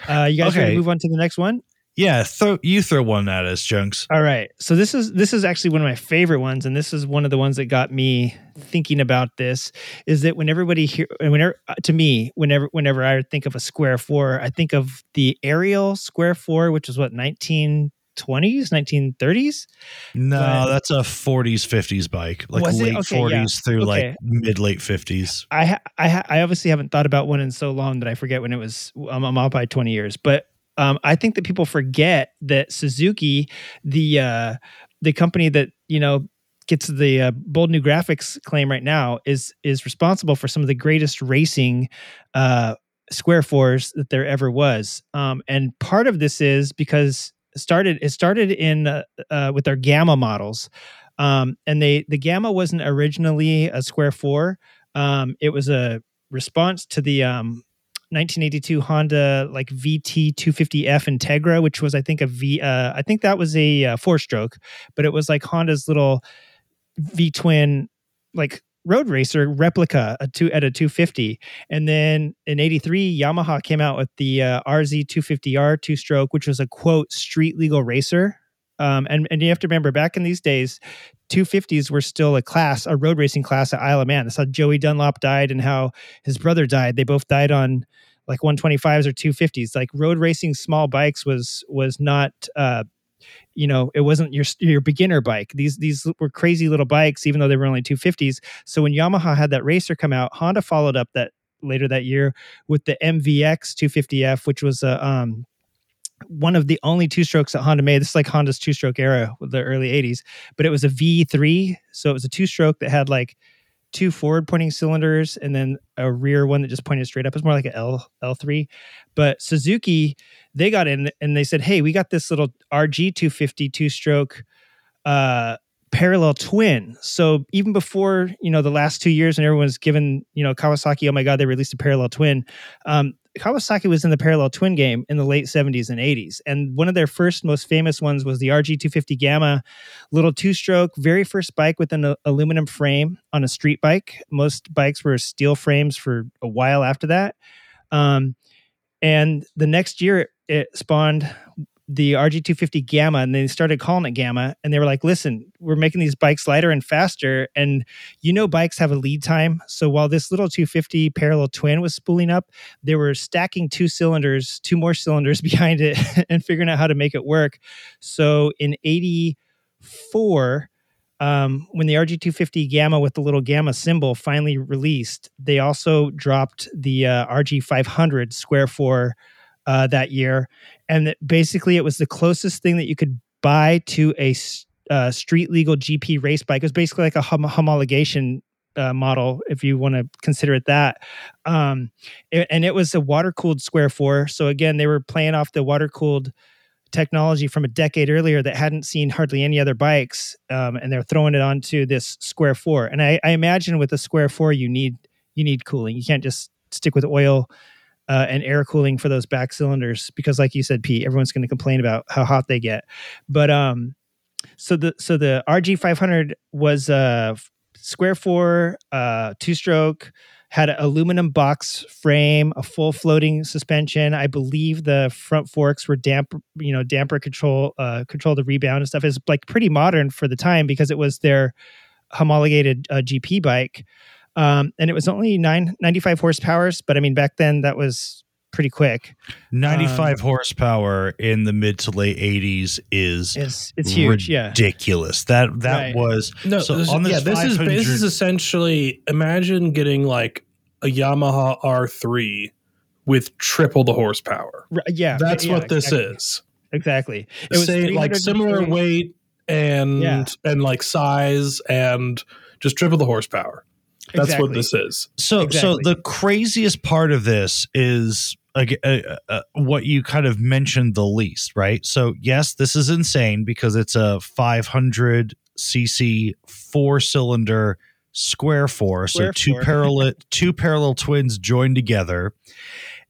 Uh, you guys ready to move on to the next one? Yeah, throw you throw one at us, Junks. All right. So this is this is actually one of my favorite ones, and this is one of the ones that got me thinking about this. Is that when everybody here, and whenever uh, to me, whenever whenever I think of a square four, I think of the Ariel Square Four, which is what nineteen twenties, nineteen thirties. No, But- that's a 40s, 50s bike, like late Okay, 40s yeah. through like mid late 50s. I ha- I ha- I obviously haven't thought about one in so long that I forget when it was. I'm, I'm out by 20 years, but um, I think that people forget that Suzuki, the uh, the company that you know gets the uh, bold new graphics claim right now, is is responsible for some of the greatest racing uh, square fours that there ever was. Um, and part of this is because started it started in uh, uh, with their Gamma models. Um, and they the Gamma wasn't originally a square four. Um, it was a response to the um, 1982 Honda like VT 250F Integra, which was I think a V. Uh, I think that was a uh, four stroke, but it was like Honda's little V twin like road racer replica a two at a 250 and then in 83 yamaha came out with the uh, rz 250r two stroke which was a quote street legal racer. Um, and, and you have to remember back in these days 250s were still a class a road racing class at isle of man. That's how joey dunlop died and how his brother died. They both died on like 125s or 250s like road racing small bikes was was not uh you know, it wasn't your your beginner bike. These these were crazy little bikes, even though they were only 250s. So when Yamaha had that racer come out, Honda followed up that later that year with the MVX 250F, which was a um, one of the only two strokes that Honda made. This is like Honda's two stroke era with the early 80s, but it was a V3. So it was a two stroke that had like two forward pointing cylinders and then a rear one that just pointed straight up. It's more like L L3. But Suzuki, they got in and they said, Hey, we got this little RG 250 two stroke uh parallel twin. So even before, you know, the last two years and everyone's given, you know, Kawasaki, oh my God, they released a parallel twin. Um, Kawasaki was in the parallel twin game in the late 70s and 80s. And one of their first, most famous ones was the RG250 Gamma, little two stroke, very first bike with an aluminum frame on a street bike. Most bikes were steel frames for a while after that. Um, and the next year, it, it spawned the RG250 Gamma and they started calling it Gamma and they were like, listen, we're making these bikes lighter and faster. And you know, bikes have a lead time. So while this little 250 parallel twin was spooling up, they were stacking two cylinders, two more cylinders behind it and figuring out how to make it work. So in 84, um, when the RG250 Gamma with the little Gamma symbol finally released, they also dropped the uh, RG500 Square 4 uh, that year, and that basically it was the closest thing that you could buy to a uh, street legal GP race bike. It was basically like a hom- homologation uh, model, if you want to consider it that. Um, it- and it was a water cooled Square Four. So again, they were playing off the water cooled technology from a decade earlier that hadn't seen hardly any other bikes, um, and they're throwing it onto this Square Four. And I, I imagine with a Square Four, you need you need cooling. You can't just stick with oil uh, and air cooling for those back cylinders because, like you said, Pete, everyone's going to complain about how hot they get. But um, so the so the RG 500 was a square four, uh, two stroke, had an aluminum box frame, a full floating suspension. I believe the front forks were damp, you know, damper control, uh, control the rebound and stuff. Is like pretty modern for the time because it was their homologated uh, GP bike. Um, and it was only nine, 95 horsepower. But I mean, back then that was pretty quick. 95 horsepower in the mid to late 80s is It's- it's huge, yeah. ridiculous. That that Right. was No, so this, on this yeah, this is this is essentially imagine getting like a Yamaha R3 with triple the horsepower. Right, yeah, that's yeah, what this exactly. is. Exactly. It was Say like similar weight and Yeah. and like size and just triple the horsepower. That's what this is. So, so the craziest part of this is ag- uh, uh, what you kind of mentioned the least, right? So, yes, this is insane because it's a 500 cc four cylinder square four, so two four. parallel two parallel twins joined together.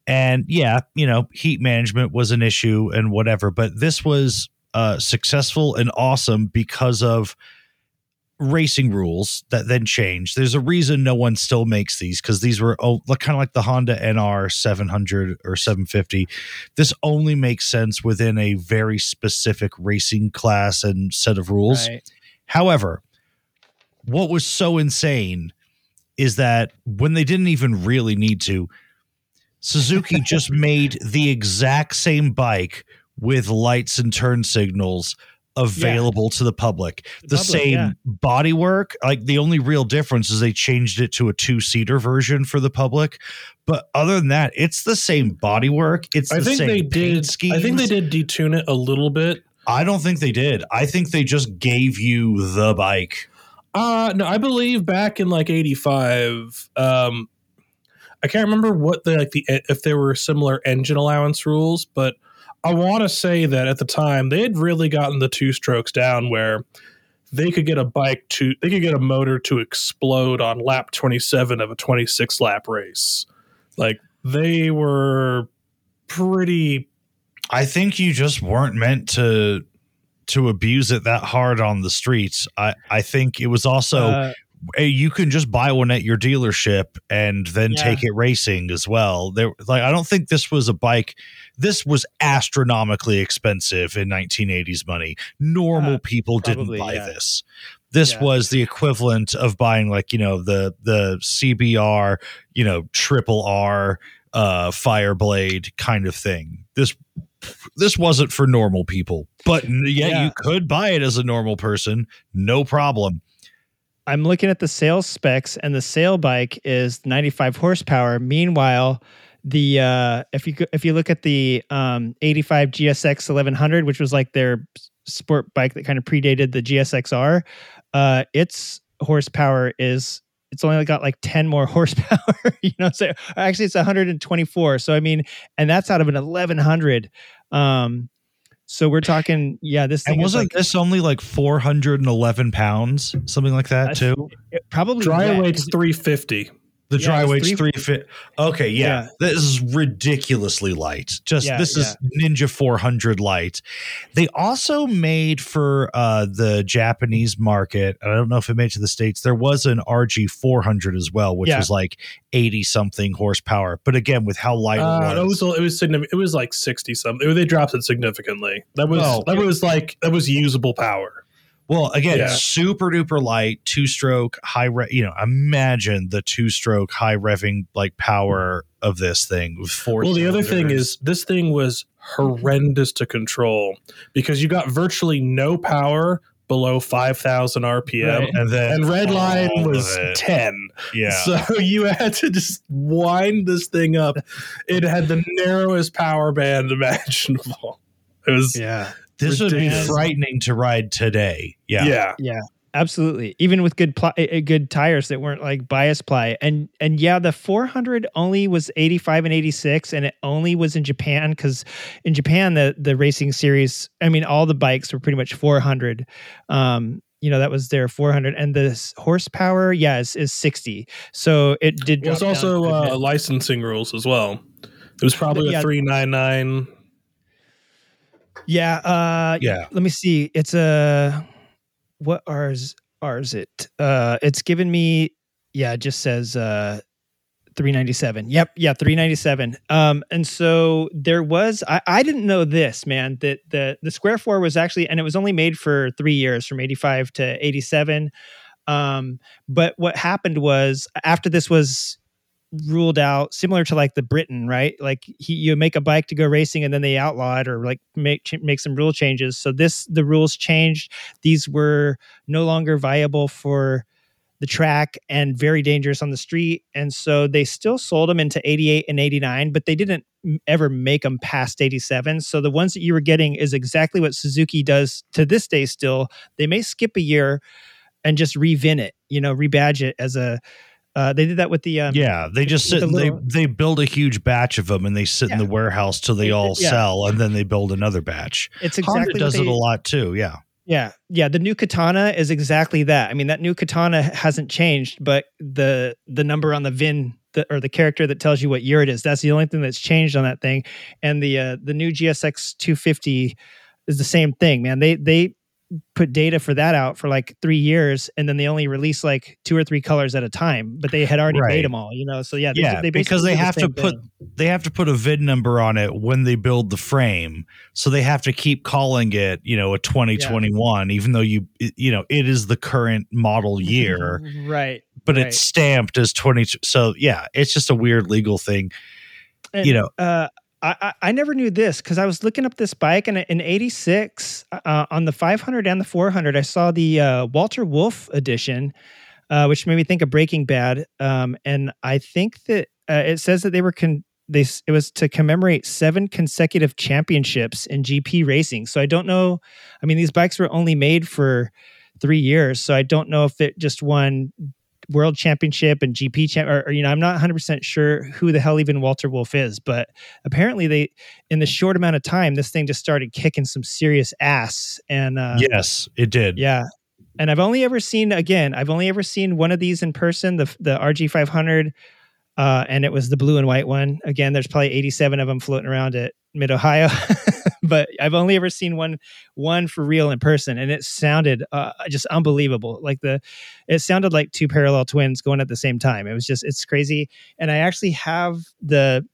And yeah, you know, heat management was an issue and whatever, but this was uh, successful and awesome because of racing rules that then changed. There's a reason no one still makes these because these were oh, kind of like the Honda NR 700 or 750. This only makes sense within a very specific racing class and set of rules. Right. However, what was so insane is that when they didn't even really need to, Suzuki just made the exact same bike with lights and turn signals available to the public. The, public, same yeah. bodywork. Like the only real difference is they changed it to a two seater version for the public. But other than that, it's the same bodywork. It's I the think same they did. I think they did detune it a little bit. I don't think they did. I think they just gave you the bike. Uh no, I believe back in like '85. Um, I can't remember what the like the if there were similar engine allowance rules, but I want to say that at the time they had really gotten the two strokes down where they could get a bike to they could get a motor to explode on lap 27 of a 26 lap race. Like they were pretty I think you just weren't meant to to abuse it that hard on the streets. I I think it was also Uh, hey, you can just buy one at your dealership and then Yeah. take it racing as well. There like I don't think this was a bike this was astronomically expensive in 1980s money. Normal people didn't buy yeah. this. This was the equivalent of buying like, you know, the the CBR, you know, triple R uh Fireblade kind of thing. This this wasn't for normal people, but yet Yeah. you could buy it as a normal person, no problem. I'm looking at the sales specs, and the sale bike is 95 horsepower. Meanwhile, the uh, if you if you look at the um, 85 GSX 1100, which was like their sport bike that kind of predated the GSXR, uh, its horsepower is it's only got like 10 more horsepower. you know, so actually it's 124. So I mean, and that's out of an 1100. Um, so we're talking, yeah, this thing And wasn't like, this only like 411 pounds, something like that too? it probably Dry wet, weight's 'cause- three fifty. The Yeah, dry weight's three- fit. Okay, yeah. Yeah. This is ridiculously light. Just Yeah, this is Ninja 400 light. They also made for uh the Japanese market. and I don't know if it made it to the states. There was an RG 400 as well, which was like 80 something horsepower. But again, with how light Uh, it it was, was it was significant. It was like sixty something. They dropped it significantly. That was Oh. that was like that was usable power. Well, again, Yeah. super duper light, two stroke, high, re- you know, imagine the two stroke high revving like power of this thing with four. Well, the other thing is this thing was horrendous to control because you got virtually no power below 5000 RPM Right. and then and red line was 10. yeah. So you had to just wind this thing up. It had the narrowest power band imaginable. It was yeah. This would be frightening to ride today. Yeah. yeah. Yeah, absolutely. Even with good pli- uh, good tires that weren't like bias ply, and and yeah, the 400 only was 85 and 86, and it only was in Japan because in Japan the the racing series, I mean, all the bikes were pretty much 400. Um, you know that was their 400, and the s- horsepower, yeah, is, is 60. So it did. It was also quite a bit. uh, licensing rules as well. It was probably Yeah. a 399. Yeah. Uh, Yeah. Let me see. It's a what ours ours it. Uh, it's given me. Yeah, it just says uh, three ninety seven. Yep. Yeah, three ninety seven. Um, and so there was. I I didn't know this man that the the Square Four was actually, and it was only made for three years, from eighty five to eighty seven. Um, but what happened was after this was ruled out similar to like the britain right? Like he, you make a bike to go racing and then they outlaw it or like make make some rule changes. So this the rules changed. These were no longer viable for the track and very dangerous on the street. And so they still sold them into 88 and 89 but they didn't ever make them past 87 so the ones that you were getting is exactly what suzuki does to this day still. They may skip a year and just revin it you know rebadge it as a uh, they did that with the um, Yeah, they just sit the they little- they build a huge batch of them and they sit in the warehouse till they all yeah. sell and then they build another batch. It's Honda exactly what does it a lot too. Yeah. Yeah, yeah. The new katana is exactly that. I mean, that new katana hasn't changed, but the the number on the VIN the, or the character that tells you what year it is. That's the only thing that's changed on that thing. And the uh, the new GSX 250 is the same thing, man. They they put data for that out for like three years, and then they only release like two or three colors at a time. But they had already Right. made them all, you know. So yeah, they, yeah, they because they do the have to put thing. they have to put a VIN number on it when they build the frame. So they have to keep calling it, you know, a 2021 even though you you know, it is the current model year, right. but right. it's stamped as 20 so yeah, it's just a weird legal thing. And, you know. uh, I, I never knew this because I was looking up this bike and in '86 uh, on the 500 and the 400, I saw the uh, Walter Wolf edition, uh, which made me think of Breaking Bad. Um, and I think that uh, it says that they were con- they it was to commemorate seven consecutive championships in GP racing. So I don't know. I mean, these bikes were only made for three years, so I don't know if it just won world championship and GP champ, or, or, you know, I'm not 100 percent sure who the hell even Walter Wolf is, but apparently they, in the short amount of time, this thing just started kicking some serious ass. And uh, yes, it did. yeah, and I've only ever seen again, I've only ever seen one of these in person, the the RG 500, uh, and it was the blue and white one. Again, there's probably 87 of them floating around at Mid Ohio, but I've only ever seen one one for real in person, and it sounded uh, just unbelievable. Like the, it sounded like two parallel twins going at the same time. It was just it's crazy, and I actually have the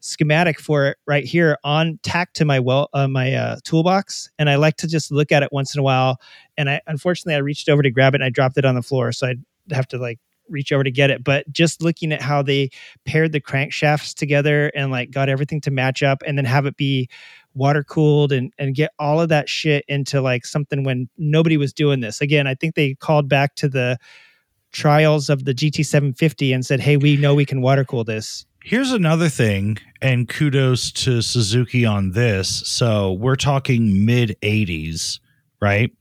schematic for it right here on tacked to my well uh, my uh, toolbox and i like to just look at it once in a while and i unfortunately i reached over to grab it and i dropped it on the floor so i'd have to like reach over to get it. But just looking at how they paired the crankshafts together and like got everything to match up, and then have it be water cooled and and get all of that shit into like something when nobody was doing this. Again, I think they called back to the trials of the GT750 and said, "Hey, we know we can water cool this." Here's another thing, and kudos to Suzuki on this. So we're talking mid 80s, right?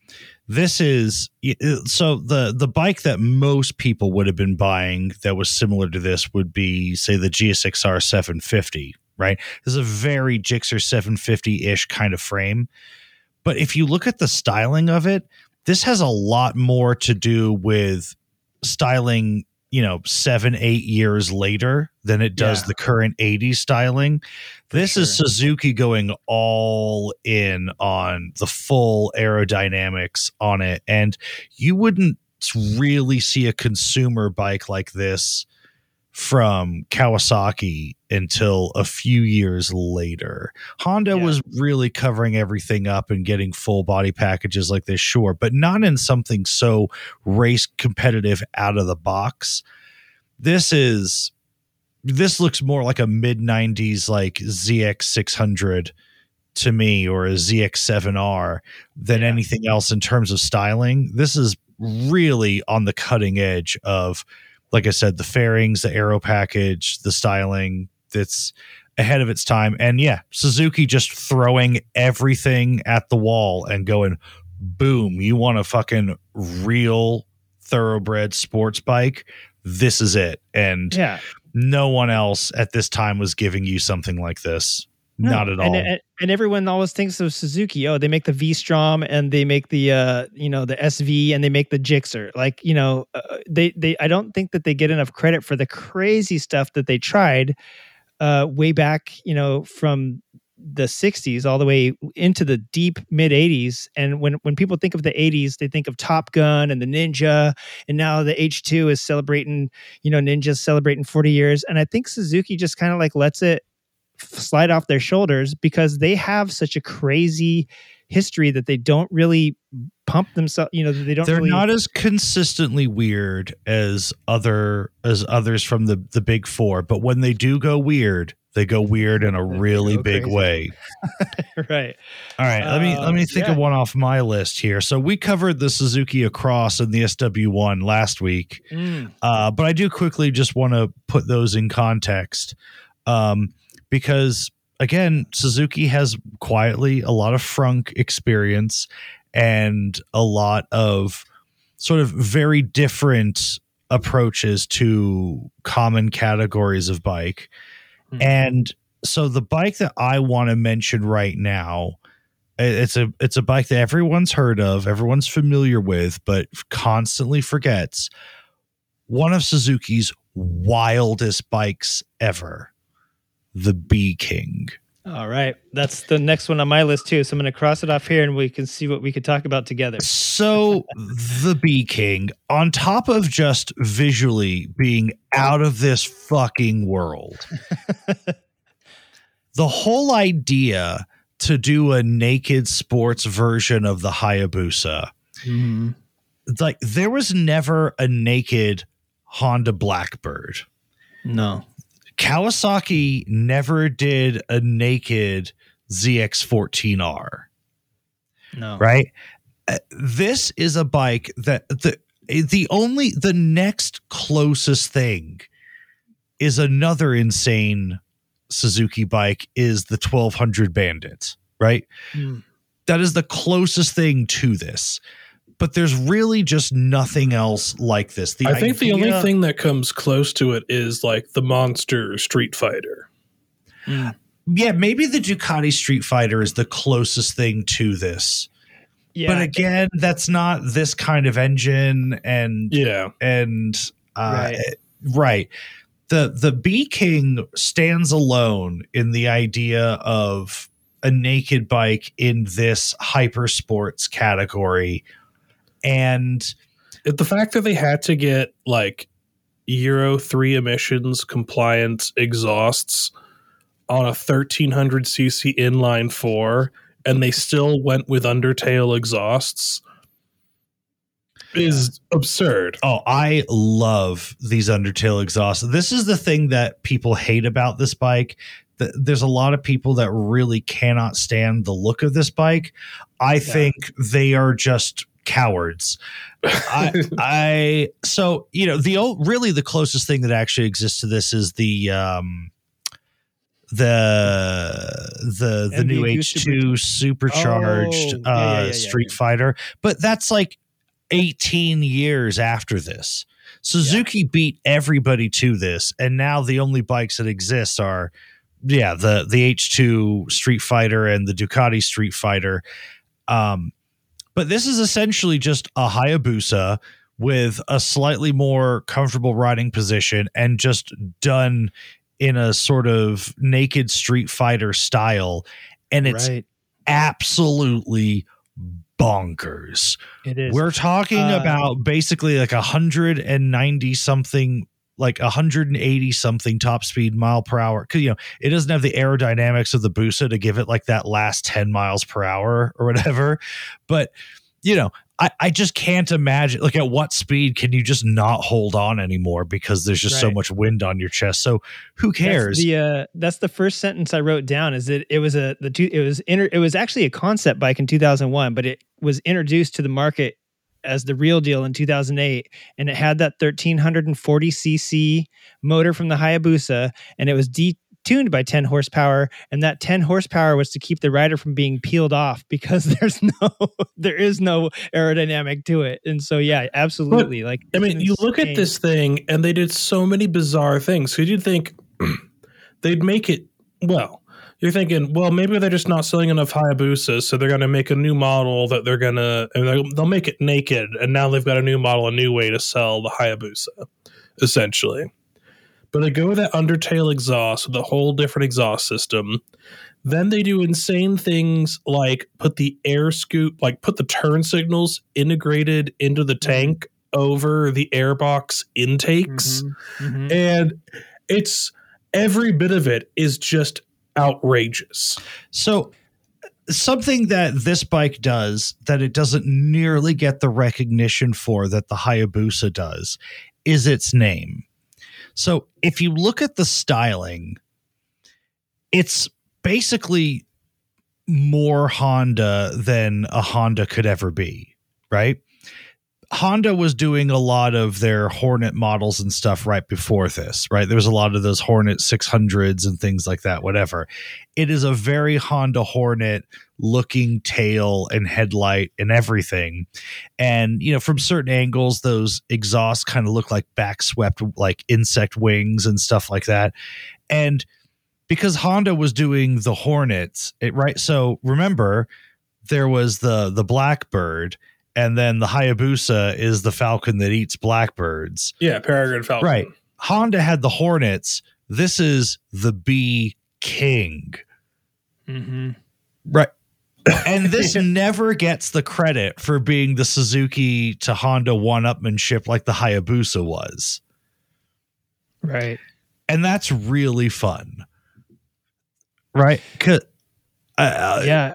This is uh, so the the bike that most people would have been buying that was similar to this would be say the GSXR 750, right? This is a very Gixxer 750 ish kind of frame. But if you look at the styling of it, this has a lot more to do with styling, you know, seven, eight years later than it does Yeah. the current 80s styling. This is Suzuki going all in on the full aerodynamics on it. And you wouldn't really see a consumer bike like this from Kawasaki until a few years later. Honda was really covering everything up and getting full body packages like this, sure, but not in something so race competitive out of the box. This is this looks more like a mid 90s like ZX600 to me or a ZX7R than anything else in terms of styling. This is really on the cutting edge of like I said the fairings, the aero package, the styling that's ahead of its time and yeah, Suzuki just throwing everything at the wall and going boom, you want a fucking real thoroughbred sports bike, this is it. And Yeah. no one else at this time was giving you something like this. No. Not at all. And, and, everyone always thinks of Suzuki. Oh, they make the V Strom and they make the uh, you know, the SV and they make the Gixxer. Like, you know, uh, they they I don't think that they get enough credit for the crazy stuff that they tried uh way back, you know, from the 60s all the way into the deep mid 80s and when when people think of the 80s they think of top gun and the ninja and now the h2 is celebrating you know ninja's celebrating 40 years and i think suzuki just kind of like lets it slide off their shoulders because they have such a crazy history that they don't really pump themselves you know they don't They're really not as consistently weird as other as others from the the big four, but when they do go weird, they go weird in a really big way. right All right, let me let me Uh, think of one off my list here. So we covered the Suzuki Across and the SW1 last week. Mm. Uh, but I do quickly just want to put those in context um, because, again, Suzuki has quietly a lot of frunk experience and a lot of sort of very different approaches to common categories of bike. Hmm. And so the bike that I want to mention right now it's a it's a bike that everyone's heard of, everyone's familiar with, but constantly forgets. One of Suzuki's wildest bikes ever, the B-King. all right. That's the next one on my list too. So i'm going to cross it off here and we can see what we could talk about together. So the B-King, on top of just visually being out of this fucking world, the whole idea to do a naked sports version of the Hayabusa, mm-hmm. like there was never a naked Honda Blackbird. no Kawasaki never did a naked ZX14R no right? Uh, this is a bike that the the only the next closest thing is another insane Suzuki bike is the 1200 Bandit, right? Mm. That is the closest thing to this. But there's really just nothing else like this. The I think the only thing that comes close to it is like the monster Street Fighter. yeah, maybe the Ducati Street Fighter is the closest thing to this. yeah but again, that's not this kind of engine and Yeah. and uh, Right. right. The the B King stands alone in the idea of a naked bike in this hyper sports category. And The fact that they had to get like Euro 3 emissions compliant exhausts on a 1300cc inline 4 and they still went with undertail exhausts is absurd. Oh, I love these undertail exhausts. This is the thing that people hate about this bike. Th- There's a lot of people that really cannot stand the look of this bike. I think they are just cowards. I, I so you know the old really the closest thing that actually exists to this is the um the the the new MV2 H2 supercharged Oh, yeah, yeah, uh yeah, yeah, Street Fighter, but that's like 18 years after this. Suzuki beat everybody to this, and now the only bikes that exist are, yeah, the the H2 Street Fighter and the Ducati Street Fighter. Um, but this is essentially just a Hayabusa with a slightly more comfortable riding position and just done in a sort of naked Street Fighter style, and it's Right. absolutely bonkers. It is. We're talking Uh, about basically like a hundred and ninety something, like a hundred and eighty something top speed mile per hour. Because you know it doesn't have the aerodynamics of the Busa to give it like that last ten miles per hour or whatever. But you know, I, I just can't imagine like at what speed can you just not hold on anymore because there's just so much wind on your chest. So who cares? That's the uh, that's the first sentence I wrote down. Is that it was a the two it was inter, it was actually a concept bike in 2001, but it was introduced to the market as the real deal in 2008, and it had that 1340 cc motor from the Hayabusa, and it was detuned by 10 horsepower, and that 10 horsepower was to keep the rider from being peeled off because there's no there is no aerodynamic to it, and so yeah, absolutely. like I mean, you look at this thing, and they did so many bizarre things. Because you'd think they'd make it well. You're thinking, well, maybe they're just not selling enough Hayabusa, so they're going to make a new model that they're going to, and they'll, they'll make it naked, and now they've got a new model, a new way to sell the Hayabusa, essentially. But they go with that undertail exhaust with a whole different exhaust system. Then they do insane things like put the air scoop, like put the turn signals integrated into the tank over the airbox intakes. Mhm. And it's every bit of it is just outrageous. So something that this bike does that it doesn't nearly get the recognition for that the Hayabusa does is its name. So if you look at the styling, it's basically more Honda than a Honda could ever be, right? Honda was doing a lot of their Hornet models and stuff right before this, right? There was a lot of those Hornet 600s and things like that, whatever. It is a very Honda Hornet looking tail and headlight and everything. And, you know, from certain angles, those exhausts kind of look like backswept, like insect wings and stuff like that. And because Honda was doing the Hornets, it right. So remember, there was the the Blackbird, and then the Hayabusa is the falcon that eats blackbirds. Yeah, Peregrine Falcon. Right. Honda had the Hornets. This is the Bee King. Mm-hmm. Right. And this never gets the credit for being the Suzuki to Honda one upmanship like the Hayabusa was. Right. And that's really fun. Right. 'Cause- uh, yeah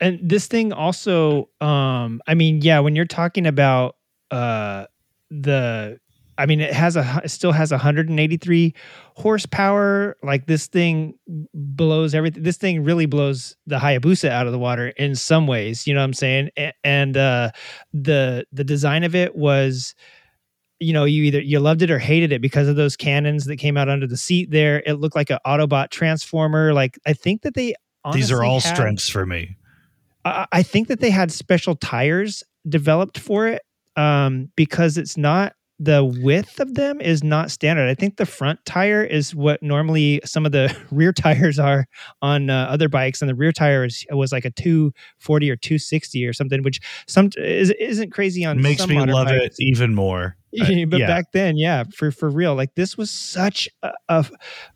and this thing also um i mean yeah when you're talking about uh the i mean it has a it still has 183 horsepower. Like this thing blows everything this thing really blows the hayabusa out of the water in some ways you know what i'm saying? And uh the the design of it was you know you either you loved it or hated it because of those cannons that came out under the seat there. It looked like an autobot transformer. Like i think that they these are all had- strengths for me. I, I think that they had special tires developed for it um, because it's not the width of them is not standard. I think the front tire is what normally some of the rear tires are on uh, other bikes, and the rear tire is, was like a 240 or 260 or something, which some is, isn't crazy on Makes me love bikes. it even more. But yeah. back then, yeah, for for real, like this was such a, a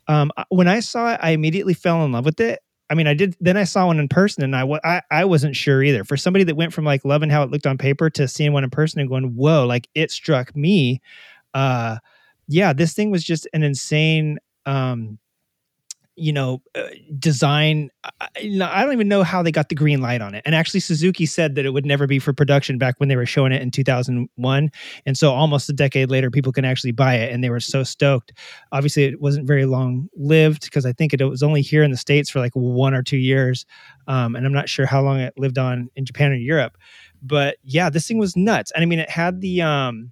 um when I saw it, I immediately fell in love with it. I mean, I did. Then I saw one in person, and I, I I wasn't sure either. For somebody that went from like loving how it looked on paper to seeing one in person and going, "Whoa!" Like it struck me. Uh, yeah, this thing was just an insane. Um, you know, uh, design. I, I don't even know how they got the green light on it. And actually, Suzuki said that it would never be for production back when they were showing it in 2001. And so, almost a decade later, people can actually buy it, and they were so stoked. Obviously, it wasn't very long lived because I think it was only here in the states for like one or two years, um, and I'm not sure how long it lived on in Japan or Europe. But yeah, this thing was nuts. And I mean, it had the um,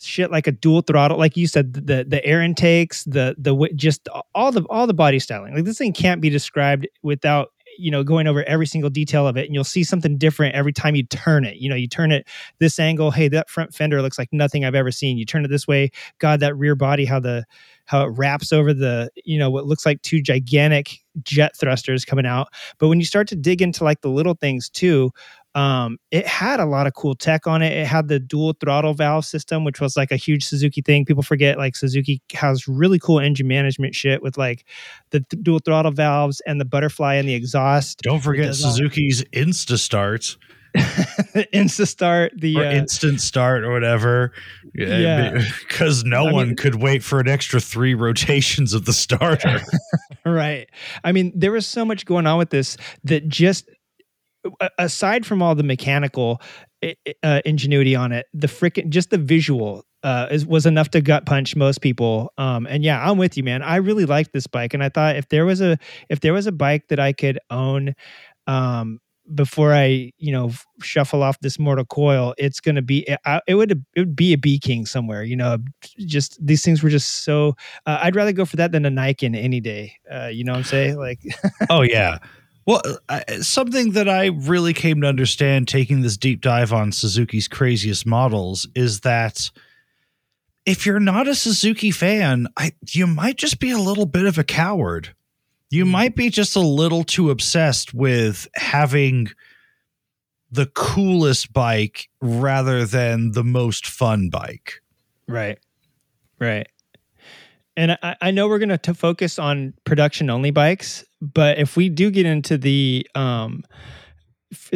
shit like a dual throttle like you said the the air intakes the the just all the all the body styling. Like this thing can't be described without you know going over every single detail of it and you'll see something different every time you turn it. You know you turn it this angle hey that front fender looks like nothing i've ever seen. You turn it this way god that rear body how the how it wraps over the you know what looks like two gigantic jet thrusters coming out. But when you start to dig into like the little things too um, it had a lot of cool tech on it. It had the dual throttle valve system, which was like a huge Suzuki thing. People forget like Suzuki has really cool engine management shit with like the th- dual throttle valves and the butterfly and the exhaust. Don't forget does all- Suzuki's Insta Start Insta Start, the or uh, Instant Start or whatever. Yeah. because no I one mean- could wait for an extra three rotations of the starter. right. I mean, there was so much going on with this that just aside from all the mechanical uh, ingenuity on it, the freaking just the visual uh, is, was enough to gut punch most people. Um, and yeah, I'm with you, man. I really liked this bike, and I thought if there was a if there was a bike that I could own. Um, before I, you know, shuffle off this mortal coil, it's gonna be. It, I- it would it would be a B-King somewhere. You know, just these things were just so. Uh, I'd rather go for that than a Nikon any day. Uh, you know what I'm saying? Like, oh yeah. Well, I, something that I really came to understand taking this deep dive on Suzuki's craziest models is that if you're not a Suzuki fan, I you might just be a little bit of a coward. You hmm. might be just a little too obsessed with having the coolest bike rather than the most fun bike. Right. Right. And I, I know we're going to focus on production only bikes, but if we do get into the um,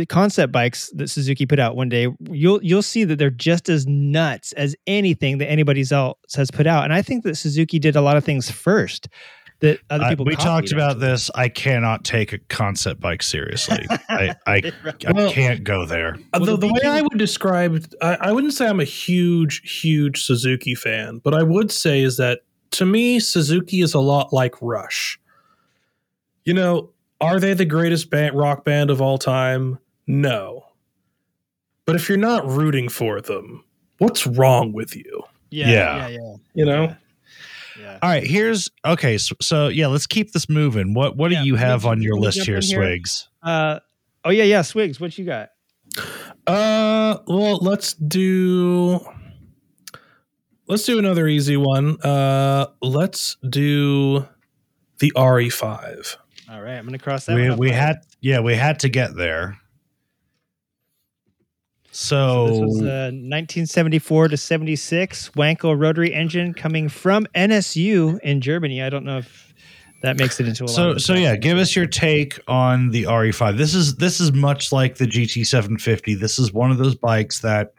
concept bikes that Suzuki put out one day, you'll you'll see that they're just as nuts as anything that anybody else has put out. And I think that Suzuki did a lot of things first that other I- people. we talked about actually. this. I cannot take a concept bike seriously. I I, I Well- can't go there. Uh, the, the way I would describe, I, I wouldn't say I'm a huge, huge Suzuki fan, but I would say is that to me, Suzuki is a lot like Rush. You know, are they the greatest band, rock band of all time? No. But if you're not rooting for them, what's wrong with you? Yeah, Yeah. yeah, yeah. You know? Yeah. All right, here's okay. So, so yeah, let's keep this moving. What what Yeah, do you have on your list here, here? Swigs? Uh, oh yeah, yeah. Swigs, what you got? Uh, well, let's do let's do another easy one. Uh, let's do the E RE5. All right, I'm gonna cross that. We one we had yeah we had to get there. So, This was uh, 1974 to 76 Wankel rotary engine coming from NSU in Germany. I don't know if that makes it into a so so yeah, give us your take on the RE5. This is this is much like the GT750. This is one of those bikes that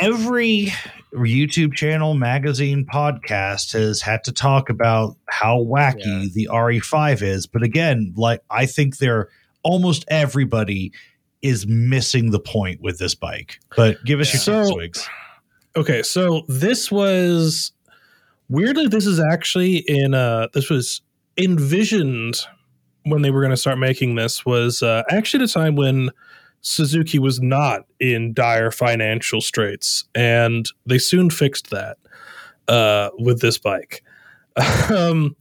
every YouTube channel, magazine, podcast has had to talk about how wacky the RE5 is. But again, like I think they're almost everybody is missing the point with this bike. But give us your So- Swigs. Okay, so this was weirdly this is actually in uh this was envisioned when they were going to start making this was uh, actually the time when Suzuki was not in dire financial straits and they soon fixed that uh with this bike. um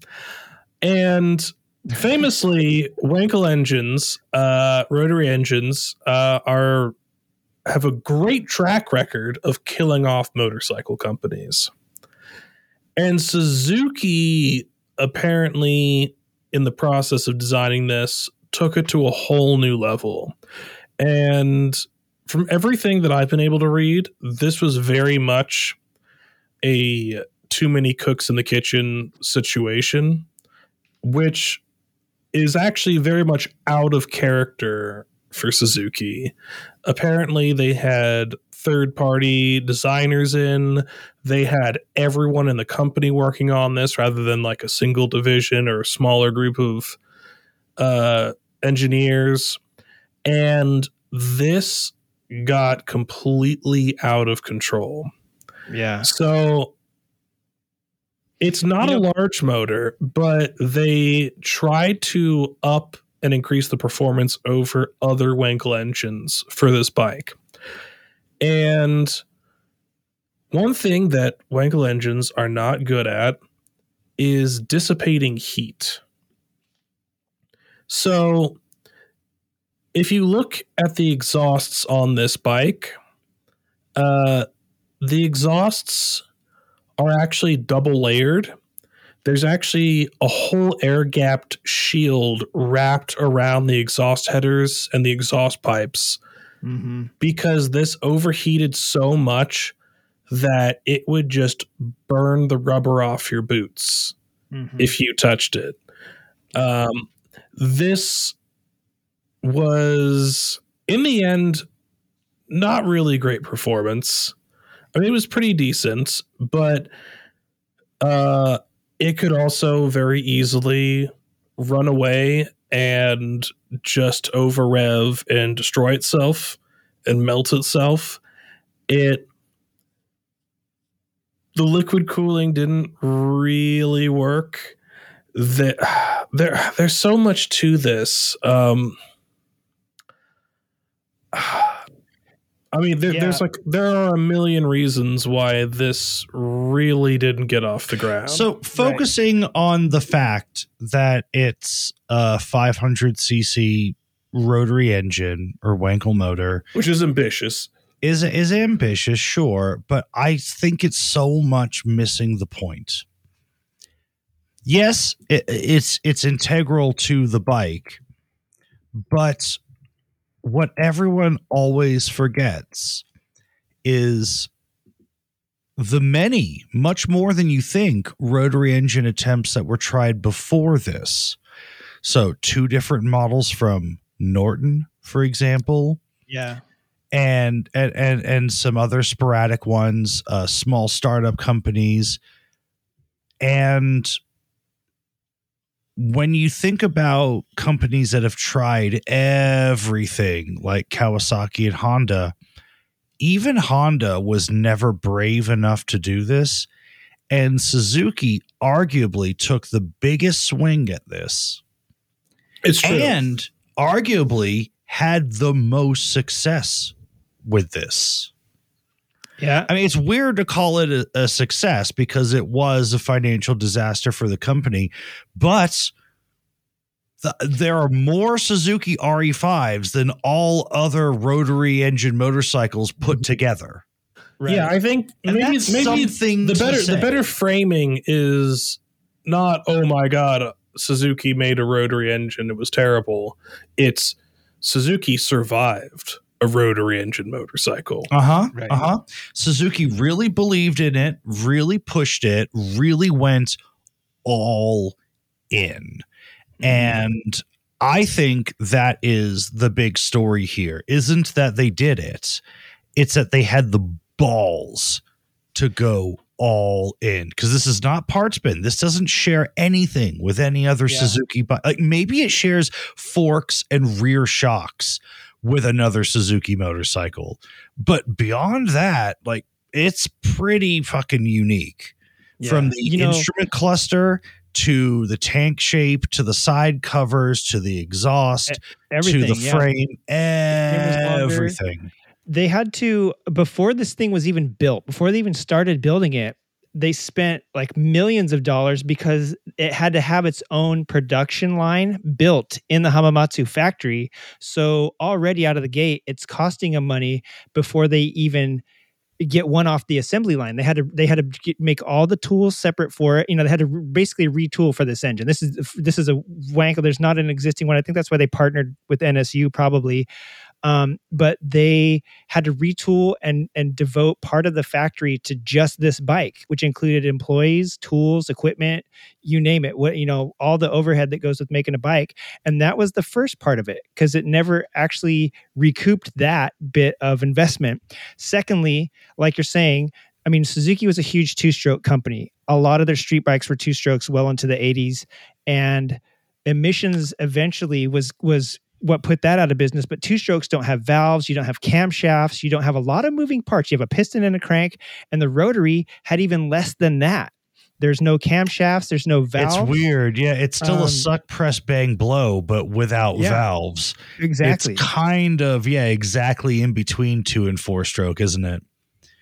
and famously Wankel engines, uh rotary engines uh are have a great track record of killing off motorcycle companies. And Suzuki apparently, in the process of designing this, took it to a whole new level. And from everything that I've been able to read, this was very much a too many cooks in the kitchen situation, which is actually very much out of character for Suzuki apparently they had third party designers in. They had everyone in the company working on this rather than like a single division or a smaller group of uh, engineers. And this got completely out of control. Yeah. So it's not You a know- large motor, but they tried to up and increase the performance over other Wankel engines for this bike. And one thing that Wankel engines are not good at is dissipating heat. So if you look at the exhausts on this bike, uh, the exhausts are actually double layered. There's actually a whole air gapped shield wrapped around the exhaust headers and the exhaust pipes Mm-hmm. because this overheated so much that it would just burn the rubber off your boots Mm-hmm. if you touched it. Um, this was, in the end, not really great performance. I mean, it was pretty decent, but uh, it could also very easily run away and just over rev and destroy itself and melt itself. It the liquid cooling didn't really work. There, there there's so much to this. Um, I mean, there, there's like there are a million reasons why this really didn't get off the ground. So focusing on the fact that it's a 500cc rotary engine or Wankel motor, which is ambitious, is is ambitious, sure, but I think it's so much missing the point. Yes, it, it's it's integral to the bike, but what everyone always forgets is the many, much more than you think, rotary engine attempts that were tried before this. So, two different models from Norton, for example, Yeah. and and and, and some other sporadic ones, uh, small startup companies, and when you think about companies that have tried everything like Kawasaki and Honda, even Honda was never brave enough to do this. And Suzuki arguably took the biggest swing at this. It's true. And arguably had the most success with this. Yeah. I mean, it's weird to call it a, a success because it was a financial disaster for the company, but the, there are more Suzuki RE5s than all other rotary engine motorcycles put mm-hmm. together. Yeah, I think And maybe that's maybe something the better say. the better framing is not oh my god Suzuki made a rotary engine it was terrible. It's Suzuki survived a rotary engine motorcycle. Uh huh. Right. Uh huh. Suzuki really believed in it, really pushed it, really went all in. And I think that is the big story here. Isn't that they did it, it's that they had the balls to go all in because this is not parts bin. This doesn't share anything with any other Yeah. Suzuki. But like maybe it shares forks and rear shocks with another Suzuki motorcycle. But beyond that, like it's pretty fucking unique. From the You know- instrument cluster to the tank shape to the side covers to the exhaust to the yeah. frame, everything. they had to before this thing was even built before they even started building it they spent like millions of dollars because it had to have its own production line built in the hamamatsu factory. So already out of the gate it's costing them money before they even get one off the assembly line. They had to they had to make all the tools separate for it. You know they had to basically retool for this engine. This is this is a wank there's not an existing one. I think that's why they partnered with nsu probably Um, but they had to retool and and devote part of the factory to just this bike, which included employees, tools, equipment, you name it. What you know, all the overhead that goes with making a bike, and that was the first part of it because it never actually recouped that bit of investment. Secondly, like you're saying, I mean, Suzuki was a huge two stroke company. A lot of their street bikes were two strokes well into the 80s. And emissions eventually was was what put that out of business. But two strokes don't have valves, you don't have camshafts, you don't have a lot of moving parts. You have a piston and a crank, and the rotary had even less than that. There's no camshafts, there's no valves. It's weird. Yeah, it's still Um, a suck, press, bang, blow, but without Yeah. valves. Exactly. It's kind of, yeah, exactly in between two and four stroke, isn't it?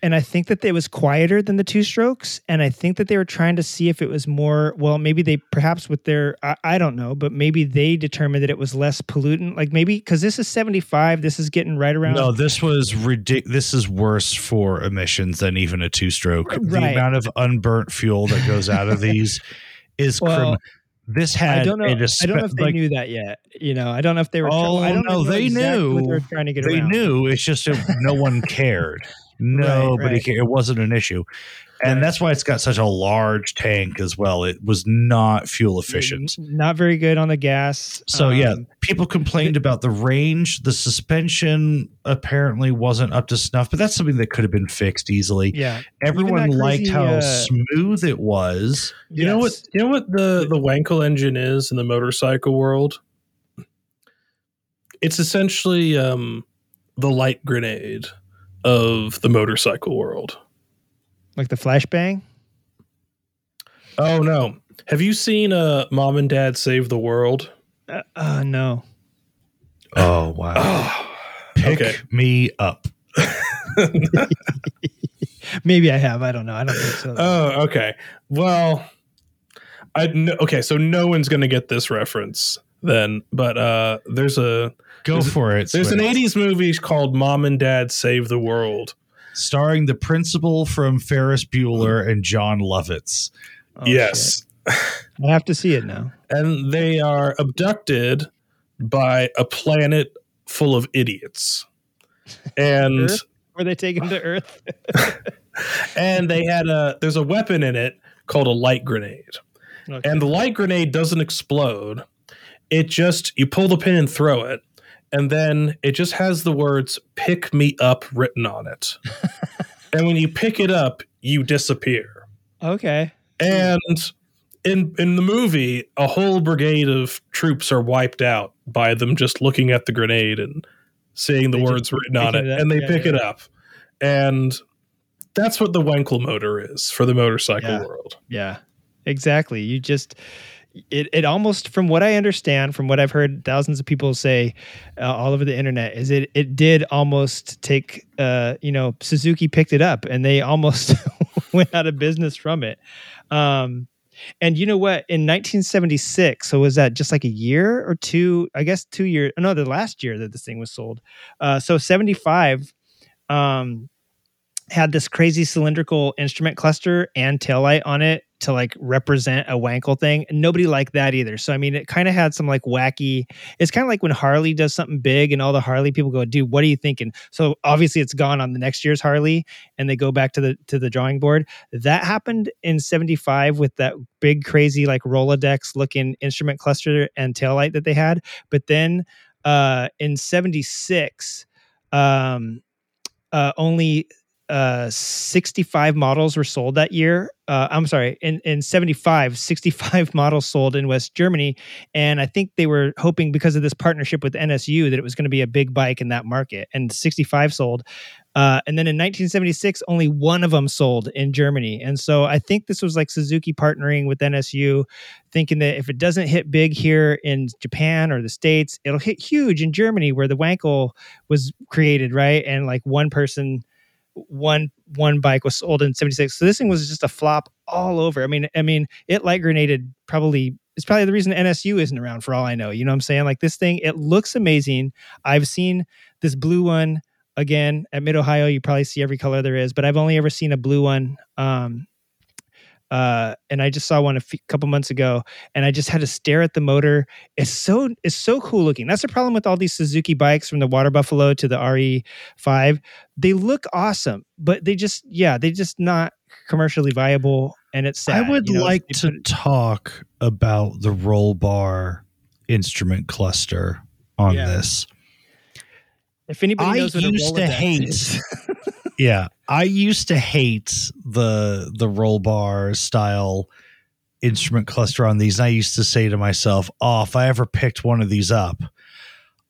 And I think that it was quieter than the two strokes. And I think that they were trying to see if it was more, well, maybe they perhaps with their, I, I don't know, but maybe they determined that it was less pollutant. Like maybe because this is 75, this is getting right around. No, this was ridiculous. This is worse for emissions than even a two stroke. The amount of unburnt fuel that goes out of these is Well, crim- This had I don't know. I don't know if they like- knew that yet. You know, I don't know if they were. Oh I don't no, know they exactly knew. they were trying to get they around. knew. It's just no one cared. Nobody right. cared. It wasn't an issue, and that's why it's got such a large tank as well. It was not fuel efficient. Not very good on the gas. So yeah, Um, people complained about the range. The suspension apparently wasn't up to snuff, but that's something that could have been fixed easily. Yeah. everyone Even liked crazy, how uh, smooth it was. You know what? You know what the the Wankel engine is in the motorcycle world. It's essentially um, the light grenade of the motorcycle world. like the flashbang. Oh no! Have you seen uh, Mom and Dad Save the World? Uh, uh, no. Oh wow! Pick Okay. me up. Maybe I have. I don't know. I don't think so. Oh, okay. Well, I kn- okay. So no one's gonna get this reference then, but uh, there's a Go there's a- for it. There's an '80s movie called Mom and Dad Save the World. starring the principal from Ferris Bueller oh. and Jon Lovitz. Oh, yes. I have to see it now. and they are abducted by a planet full of idiots. And Earth? Were they taken to Earth? and they had a there's a weapon in it called a light grenade. Okay. And the light grenade doesn't explode. It just you pull the pin and throw it and then it just has the words pick me up written on it. and when you pick it up, you disappear. Okay. And in in the movie, a whole brigade of troops are wiped out by them just looking at the grenade and seeing the They words written on it, it and they Yeah, pick yeah. it up. And that's what the Wankel motor is for the motorcycle Yeah. world. Yeah, exactly. You just it it almost from what I understand, from what I've heard thousands of people say uh, all over the internet, is it it did almost take uh you know Suzuki picked it up and they almost went out of business from it. Um and you know what? In 1976, so was that just like a year or two? I guess two years. No, the last year that this thing was sold. Uh, so 75, um, had this crazy cylindrical instrument cluster and taillight on it to like represent a Wankel thing. Nobody liked that either. So I mean it kind of had some like wacky it's kind of like when Harley does something big and all the Harley people go, dude, what are you thinking? So obviously it's gone on the next year's Harley and they go back to the to the drawing board. That happened in 75 with that big crazy like Rolodex looking instrument cluster and taillight that they had. But then uh in 76 um uh only uh 65 models were sold that year uh i'm sorry in in 75 65 models sold in west germany and i think they were hoping because of this partnership with nsu that it was going to be a big bike in that market and 65 sold. Uh, and then in 1976 only one of them sold in germany and so i think this was like suzuki partnering with nsu thinking that if it doesn't hit big here in japan or the states it'll hit huge in germany where the wankel was created right? And like one person one one bike was sold in 76 so this thing was just a flop all over. I mean i mean it light grenaded probably it's probably the reason nsu isn't around for all i know you know what i'm saying? Like this thing it looks amazing. I've seen this blue one again at mid ohio you probably see every color there is but i've only ever seen a blue one um uh, and I just saw one a couple months ago, and I just had to stare at the motor. It's so it's so cool looking. That's the problem with all these Suzuki bikes, from the Water Buffalo to the RE5. They look awesome, but they just yeah, they just not commercially viable, and it's sad. I would you know? like to talk about the roll bar instrument cluster on Yeah. this. If anybody I knows what a used to hate. yeah, I used to hate the the roll bar style instrument cluster on these. And I used to say to myself, "Oh, if I ever picked one of these up,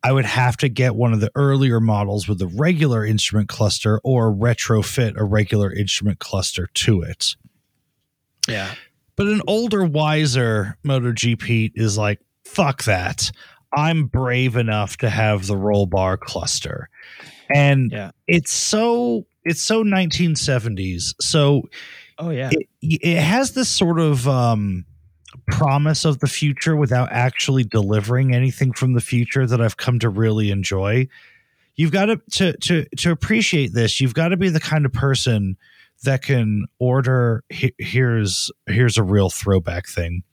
I would have to get one of the earlier models with the regular instrument cluster or retrofit a regular instrument cluster to it." yeah, But an older, wiser MotoGP is like, fuck that. I'm brave enough to have the roll bar cluster. And Yeah. it's so it's so 1970s. So oh yeah, it, it has this sort of um promise of the future without actually delivering anything from the future that I've come to really enjoy. You've got to to to to appreciate this. You've got to be the kind of person that can order here's here's a real throwback thing.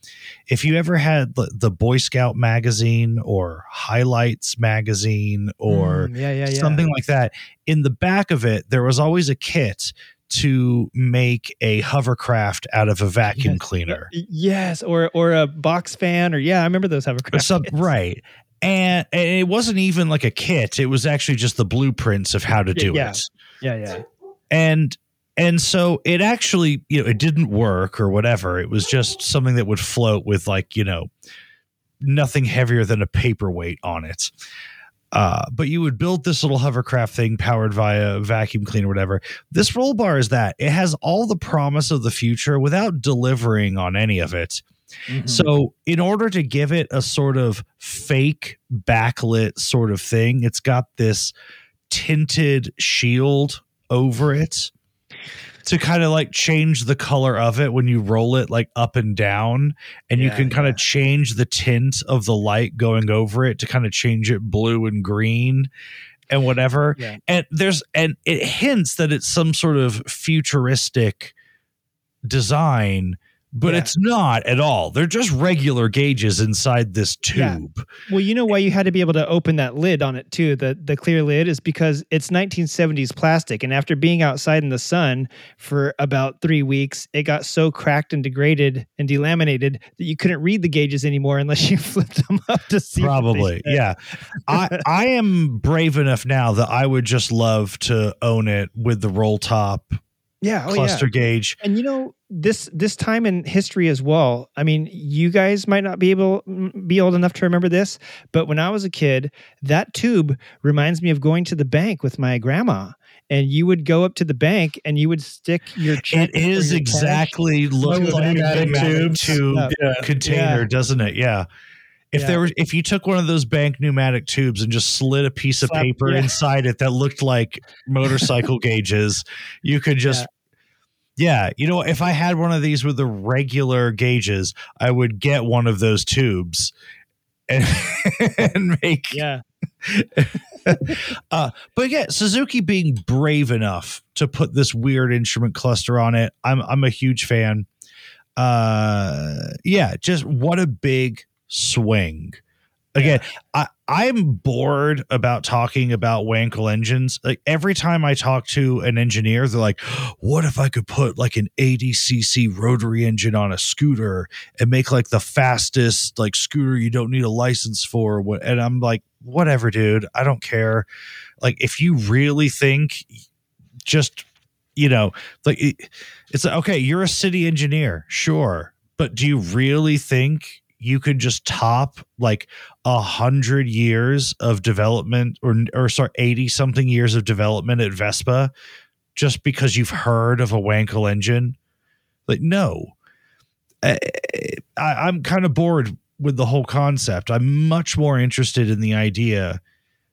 If you ever had the, Boy Scout magazine or Highlights magazine or Mm, yeah, yeah, yeah. something like that, in the back of it there was always a kit to make a hovercraft out of a vacuum cleaner. yes, or or a box fan, or yeah, I remember those hovercraft. some- right. And, and it wasn't even like a kit. It was actually just the blueprints of how to do yeah. it. Yeah, yeah. and and so it actually you know it didn't work or whatever. It was just something that would float with like you know nothing heavier than a paperweight on it. Uh, but you would build this little hovercraft thing powered via vacuum cleaner whatever. This roll bar is that. It has all the promise of the future without delivering on any of it. Mhm. so, in order to give it a sort of fake backlit sort of thing, it's got this tinted shield over it to kind of like change the color of it when you roll it like up and down. And you can kind of change the tint of the light going over it to kind of change it blue and green and whatever. Yeah. And there's, and it hints that it's some sort of futuristic design, but Yeah. it's not at all. They're just regular gauges inside this Yeah. tube. Well, you know why you had to be able to open that lid on it too, the the clear lid is because it's 1970s plastic and after being outside in the sun for about 3 weeks, it got so cracked and degraded and delaminated that you couldn't read the gauges anymore unless you flipped them up to see Probably, yeah. I I am brave enough now that I would just love to own it with the roll top Yeah, oh, cluster yeah. gauge. And you know this this time in history as well. I mean, you guys might not be able be old enough to remember this, but when I was a kid, that tube reminds me of going to the bank with my grandma. And you would go up to the bank and you would stick your check. It is your exactly look like a tubes. tube Yeah. container, Yeah. doesn't it? Yeah. If Yeah. there was, if you took one of those bank pneumatic tubes and just slid a piece of Slap- paper yeah. inside it that looked like motorcycle gauges, you could just, yeah. you know, if I had one of these with the regular gauges, I would get one of those tubes and, and make Yeah. uh, but yeah, Suzuki being brave enough to put this weird instrument cluster on it, I'm I'm a huge fan. Uh, yeah, just what a big swing. Again, I I'm bored about talking about Wankel engines. Like every time I talk to an engineer, they're like, "What if I could put like an 80cc rotary engine on a scooter and make like the fastest like scooter you don't need a license for?" And I'm like, "Whatever, dude. I don't care." Like if you really think, just you know, like it, it's like, okay, you're a city engineer, sure, but do you really think you could just top like a hundred years of development or or sorry, 80 something years of development at Vespa just because you've heard of a Wankel engine? Like, no. I, I, I'm kind of bored with the whole concept. I'm much more interested in the idea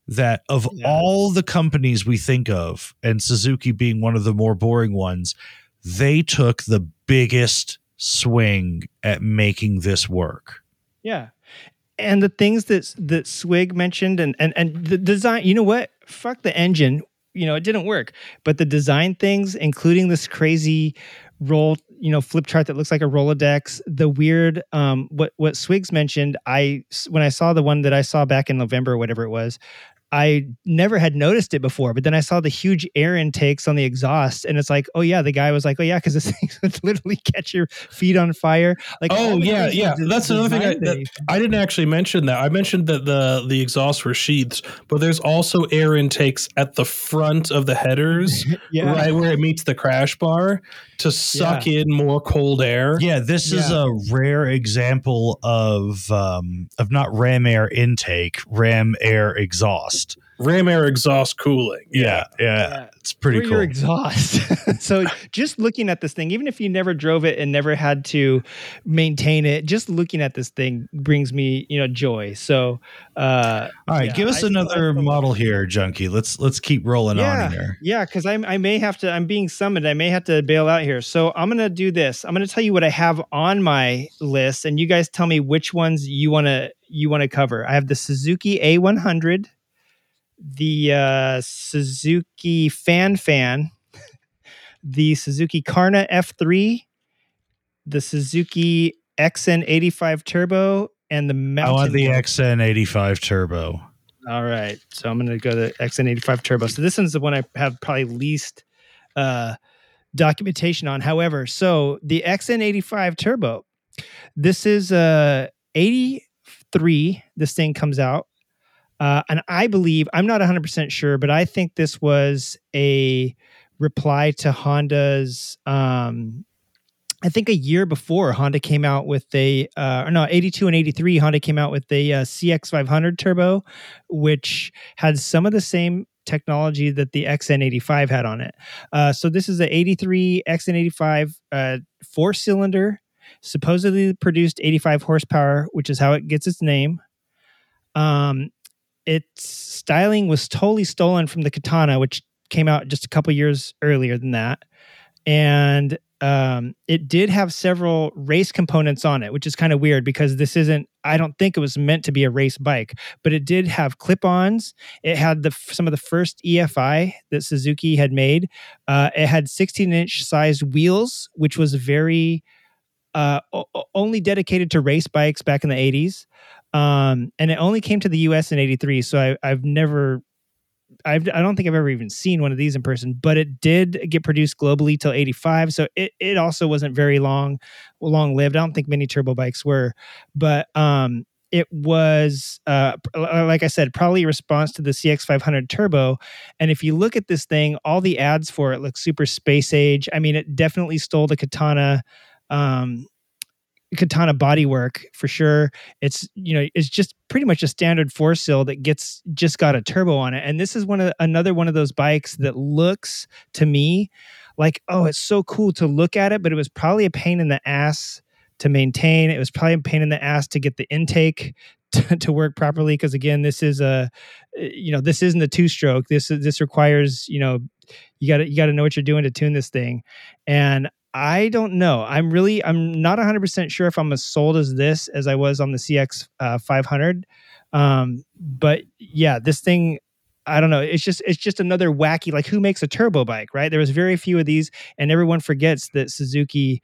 that of all the companies we think of, and Suzuki being one of the more boring ones, they took the biggest swing at making this work. Yeah. And the things that that Swig mentioned and and and the design, you know what? Fuck the engine. You know, it didn't work. But the design things, including this crazy roll you know flip chart that looks like a Rolodex. The weird um what what Swigs mentioned. I when I saw the one that I saw back in November or whatever it was. I never had noticed it before, but then I saw the huge air intakes on the exhaust, and it's like, oh yeah, the guy was like, oh yeah, because this thing would literally catch your feet on fire. Like, oh yeah, yeah. des- That's another thing I, that I didn't actually mention that. I mentioned that the the exhausts were sheaths, but there's also air intakes at the front of the headers, Yeah. right where it meets the crash bar, to suck in more cold air. Yeah, this is a rare example of um, of not ram air intake, ram air exhaust. Ram air exhaust cooling. Yeah, yeah, it's pretty for cool. your exhaust. so just looking at this thing, even if you never drove it and never had to maintain it, just looking at this thing brings me, you know, joy. So, uh, All right, yeah, give us I- another model here, Junkie. Let's let's keep rolling yeah, on here. yeah, because I I may have to. I'm being summoned. I may have to bail out here. So I'm gonna do this. I'm gonna tell you what I have on my list, and you guys tell me which ones you wanna you wanna cover. I have the Suzuki A100, the uh, Suzuki Fan Fan, the Suzuki Karna F3, the Suzuki XN85 Turbo, and the Mountain. I want the XN85 Turbo. All right. So I'm going to go to XN85 Turbo. So this one's the one I have probably least uh, documentation on. However, so the XN85 Turbo, this is uh, 83. This thing comes out. Uh, and I believe, I'm not 100% sure, but I think this was a reply to Honda's. Um, I think a year before Honda came out with a, uh, or no, 82 and 83, Honda came out with the uh, CX500 turbo, which had some of the same technology that the XN85 had on it. Uh, so this is the 83 XN85 uh, four cylinder, supposedly produced 85 horsepower, which is how it gets its name. Um, its styling was totally stolen from the Katana, which came out just a couple years earlier than that. And um, it did have several race components on it, which is kind of weird because this isn't. I don't think it was meant to be a race bike, but it did have clip-ons. It had the some of the first EFI that Suzuki had made. Uh, it had 16-inch sized wheels, which was very uh, only dedicated to race bikes back in the 80s. Um, and it only came to the US in 83. So I, I've never, I've, I don't think I've ever even seen one of these in person, but it did get produced globally till 85. So it, it also wasn't very long, long lived. I don't think many turbo bikes were, but, um, it was uh, like I said, probably a response to the CX500 Turbo. And if you look at this thing, all the ads for it look super space age. I mean, it definitely stole the Katana um, katana bodywork for sure. It's you know it's just pretty much a standard four sill that gets just got a turbo on it. And this is one of another one of those bikes that looks to me like oh it's so cool to look at it but it was probably a pain in the ass to maintain. It was probably a pain in the ass to get the intake to, to work properly because again this is a you know this isn't a two stroke this this requires you know you got to you got to know what you're doing to tune this thing. And I don't know. I'm really, I'm not 100% sure if I'm as sold as this as I was on the CX uh, 500. Um, but yeah, this thing, I don't know. It's just, it's just another wacky, like who makes a turbo bike, right? There was very few of these, and everyone forgets that Suzuki,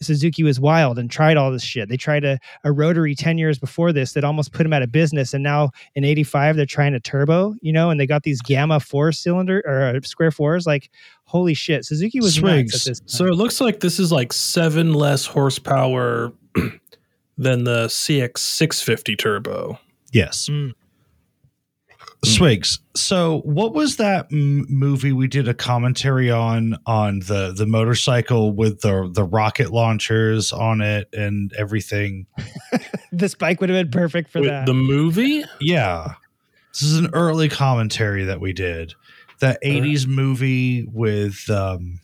Suzuki was wild and tried all this shit. They tried a, a rotary 10 years before this that almost put them out of business. And now in 85, they're trying a turbo, you know, and they got these gamma four cylinder or uh, square fours. Like, holy shit. Suzuki was nuts at Swigs. this So it looks like this is like seven less horsepower than the CX 650 turbo. Yes. Swigs. So, what was that m- movie we did a commentary on on the the motorcycle with the the rocket launchers on it and everything? this bike would have been perfect for Wait, that. The movie? Yeah. This is an early commentary that we did. That 80s movie with um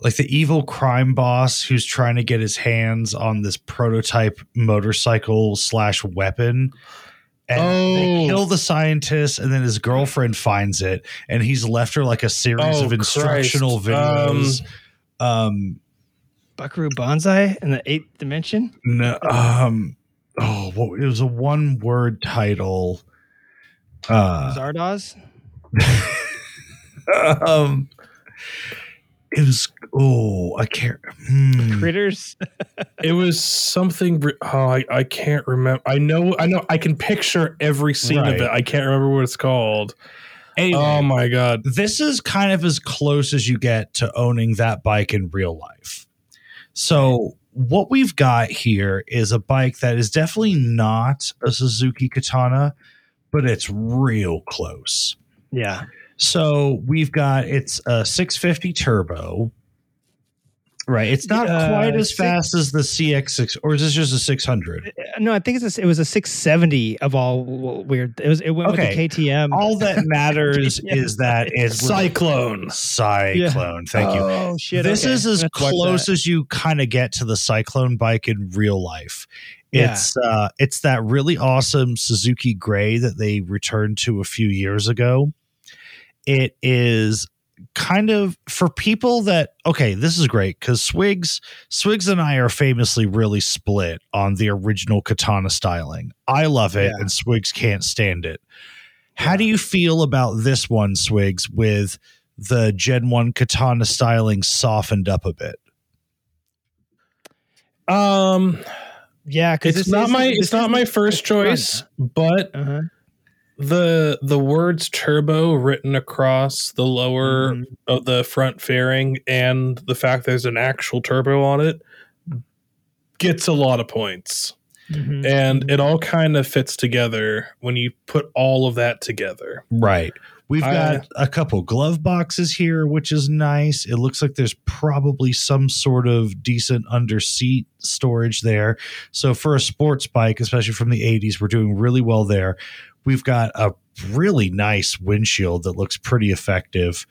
like the evil crime boss who's trying to get his hands on this prototype motorcycle slash weapon. And they Oh. kill the scientist, and then his girlfriend finds it, and he's left her like a series Oh, of instructional Christ. videos. Um, Buckaroo Banzai in the eighth dimension. no, um, oh, what it was a one word title. Uh, Zardoz. um, it was oh, I can't. hmm. Critters. It was something. Oh, I, I can't remember. I know. I know. I can picture every scene Right. of it. I can't remember what it's called. Anyway, Oh my god! this is kind of as close as you get to owning that bike in real life. So, what we've got here is a bike that is definitely not a Suzuki Katana, but it's real close. Yeah. So, we've got it's a 650 turbo. Right. It's not Uh, quite as six- fast as the CX6, or is this just a 600? No, I think it's a, it was a 670 of all weird. It was it went Okay. with the KTM. All that matters Yeah. is that it's Cyclone. Cyclone. Thank you. Oh shit! this okay. is as Let's close as you kind of get to the cyclone bike in real life Yeah. it's uh it's that really awesome suzuki gray that they returned to a few years ago it is kind of for people that okay this is great because swigs swigs and i are famously really split on the original katana styling. I love it Yeah. and swigs can't stand it. How do you feel about this one swigs with the gen 1 katana styling softened up a bit? Um, Yeah, because it's not my it's not my first choice, but Uh-huh. The the words turbo written across the lower Mhm. of the front fairing and the fact there's an actual turbo on it gets a lot of points. Mhm. And it all kind of fits together when you put all of that together. Right. We've got a couple glove boxes here, which is nice. It looks like there's probably some sort of decent under seat storage there. So for a sports bike, especially from the 80s, we're doing really well there. We've got a really nice windshield that looks pretty effective.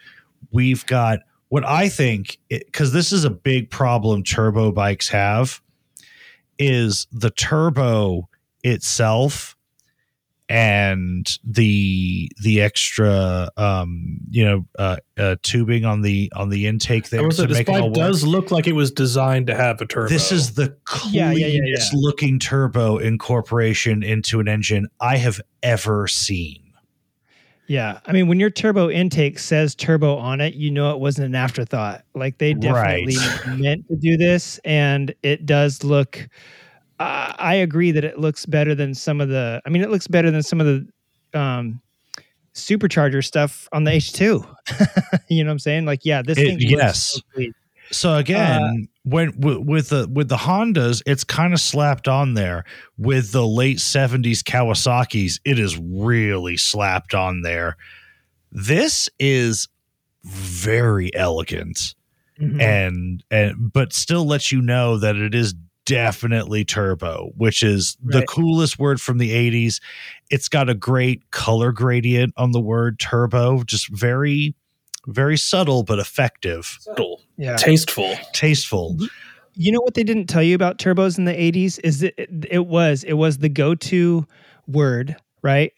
We've got what I think, because this is a big problem turbo bikes have, is the turbo itself and the the extra um you know uh, uh tubing on the on the intake there I was to this make it all bike work. does look like it was designed to have a turbo. this is the Yeah, cleanest yeah, yeah, yeah. looking turbo incorporation into an engine i have ever seen Yeah, I mean, when your turbo intake says turbo on it, you know it wasn't an afterthought. Like they definitely meant to do this, and it does look. Uh, I agree that it looks better than some of the. I mean, it looks better than some of the um, supercharger stuff on the H two. you know what I'm saying? Like, yeah, this It- thing. looks yes. so. So again, Uh, when w- with the with the Hondas, it's kind of slapped on there. With the late seventies Kawasaki's, it is really slapped on there. This is very elegant Mhm. and and but still lets you know that it is definitely turbo, which is the coolest word from the eighties. It's got a great color gradient on the word turbo, just very very subtle but effective subtle, Yeah. tasteful. tasteful. You know what they didn't tell you about turbos in the 80s is that it, it was it was the go-to word, right?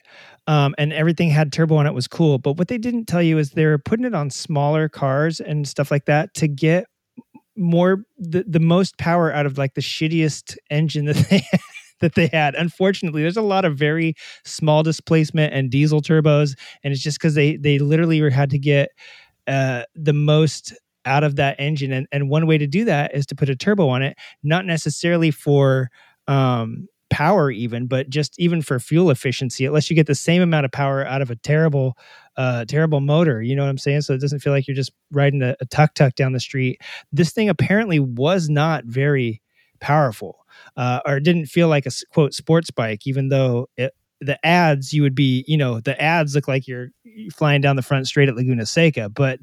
Um, and everything had turbo on it was cool. But what they didn't tell you is they were putting it on smaller cars and stuff like that to get more the, the most power out of like the shittiest engine that they that they had. Unfortunately, there's a lot of very small displacement and diesel turbos, and it's just because they they literally had to get uh, the most out of that engine, and and one way to do that is to put a turbo on it, not necessarily for um, power even, but just even for fuel efficiency. Unless you get the same amount of power out of a terrible uh, terrible motor, you know what I'm saying? So it doesn't feel like you're just riding a, a tuk tuk down the street. This thing apparently was not very powerful uh, or didn't feel like a quote sports bike, even though it, the ads you would be, you know, the ads look like you're flying down the front straight at Laguna Seca. But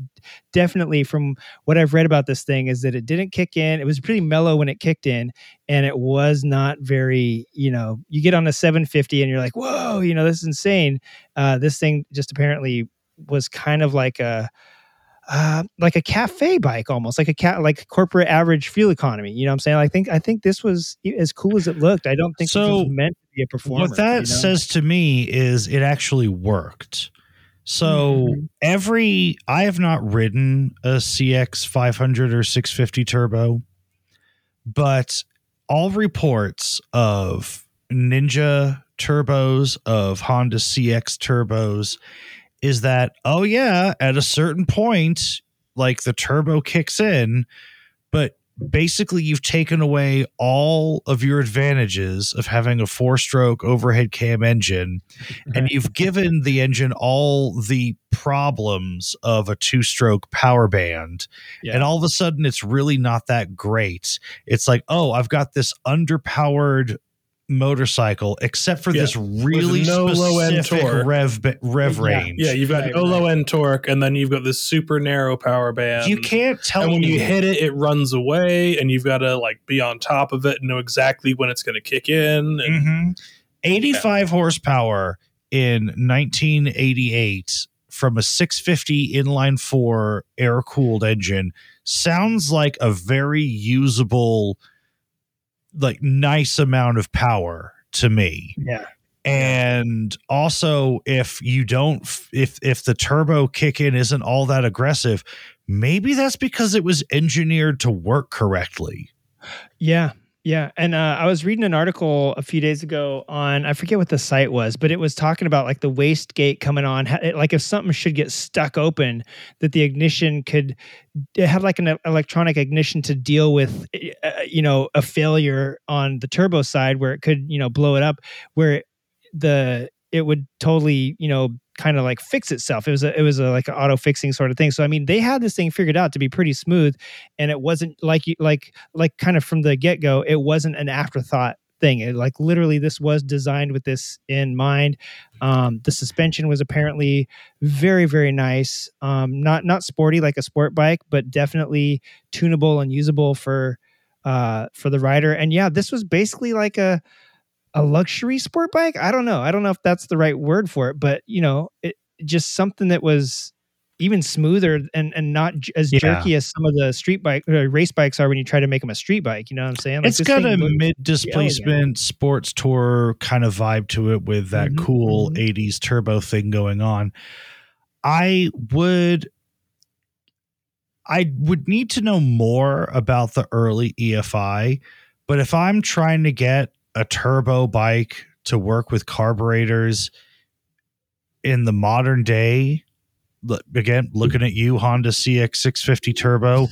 definitely, from what I've read about this thing, is that it didn't kick in. It was pretty mellow when it kicked in, and it was not very, you know, you get on a 750 and you're like, whoa, you know, this is insane. Uh, this thing just apparently was kind of like a uh, like a cafe bike almost like a cat like corporate average fuel economy you know what i'm saying i think i think this was as cool as it looked i don't think So, was meant to be a performer What that you know? says to me is it actually worked. So Mm-hmm. every I have not ridden a CX 500 or 650 turbo, but all reports of Ninja turbos of Honda CX turbos is that oh yeah, at a certain point like the turbo kicks in, but basically you've taken away all of your advantages of having a four stroke overhead cam engine and you've given the engine all the problems of a two stroke power band and all of a sudden it's really not that great. It's like oh i've got this underpowered motorcycle except for Yeah. this really no low-end torque. rev rev range Yeah, you've got no low end torque, and then you've got this super narrow power band. You can't tell And when you hit it, it runs away, and you've got to like be on top of it and know exactly when it's going to kick in. And Mhm. 85 horsepower in 1988 from a 650 inline four air cooled engine sounds like a very usable, like nice amount of power to me. Yeah. And also, if you don't, if if the turbo kick in isn't all that aggressive, maybe that's because it was engineered to work correctly. Yeah. Yeah. And uh, I was reading an article a few days ago on, I forget what the site was, but it was talking about like the waste gate coming on. Like if something should get stuck open, that the ignition could have like an electronic ignition to deal with, uh, you know, a failure on the turbo side where it could, you know, blow it up, where the, it would totally, you know, kind of like fix itself. It was a, it was a like an auto fixing sort of thing. So I mean, they had this thing figured out to be pretty smooth, and it wasn't like like like kind of from the get go. It wasn't an afterthought thing. It, like literally, this was designed with this in mind. Um, the suspension was apparently very very nice. Um, not not sporty like a sport bike, but definitely tunable and usable for uh for the rider. And yeah, this was basically like a a luxury sport bike. I don't know. I don't know if that's the right word for it, but you know, it just something that was even smoother and and not j- as Yeah. jerky as some of the street bike or race bikes are when you try to make them a street bike. You know what I'm saying? Like, it's got a mid displacement sports tour kind of vibe to it with that Mhm, cool 80s turbo thing going on. I would I would need to know more about the early EFI, but if I'm trying to get a turbo bike to work with carburetors in the modern day, again, looking at you, Honda CX650 Turbo,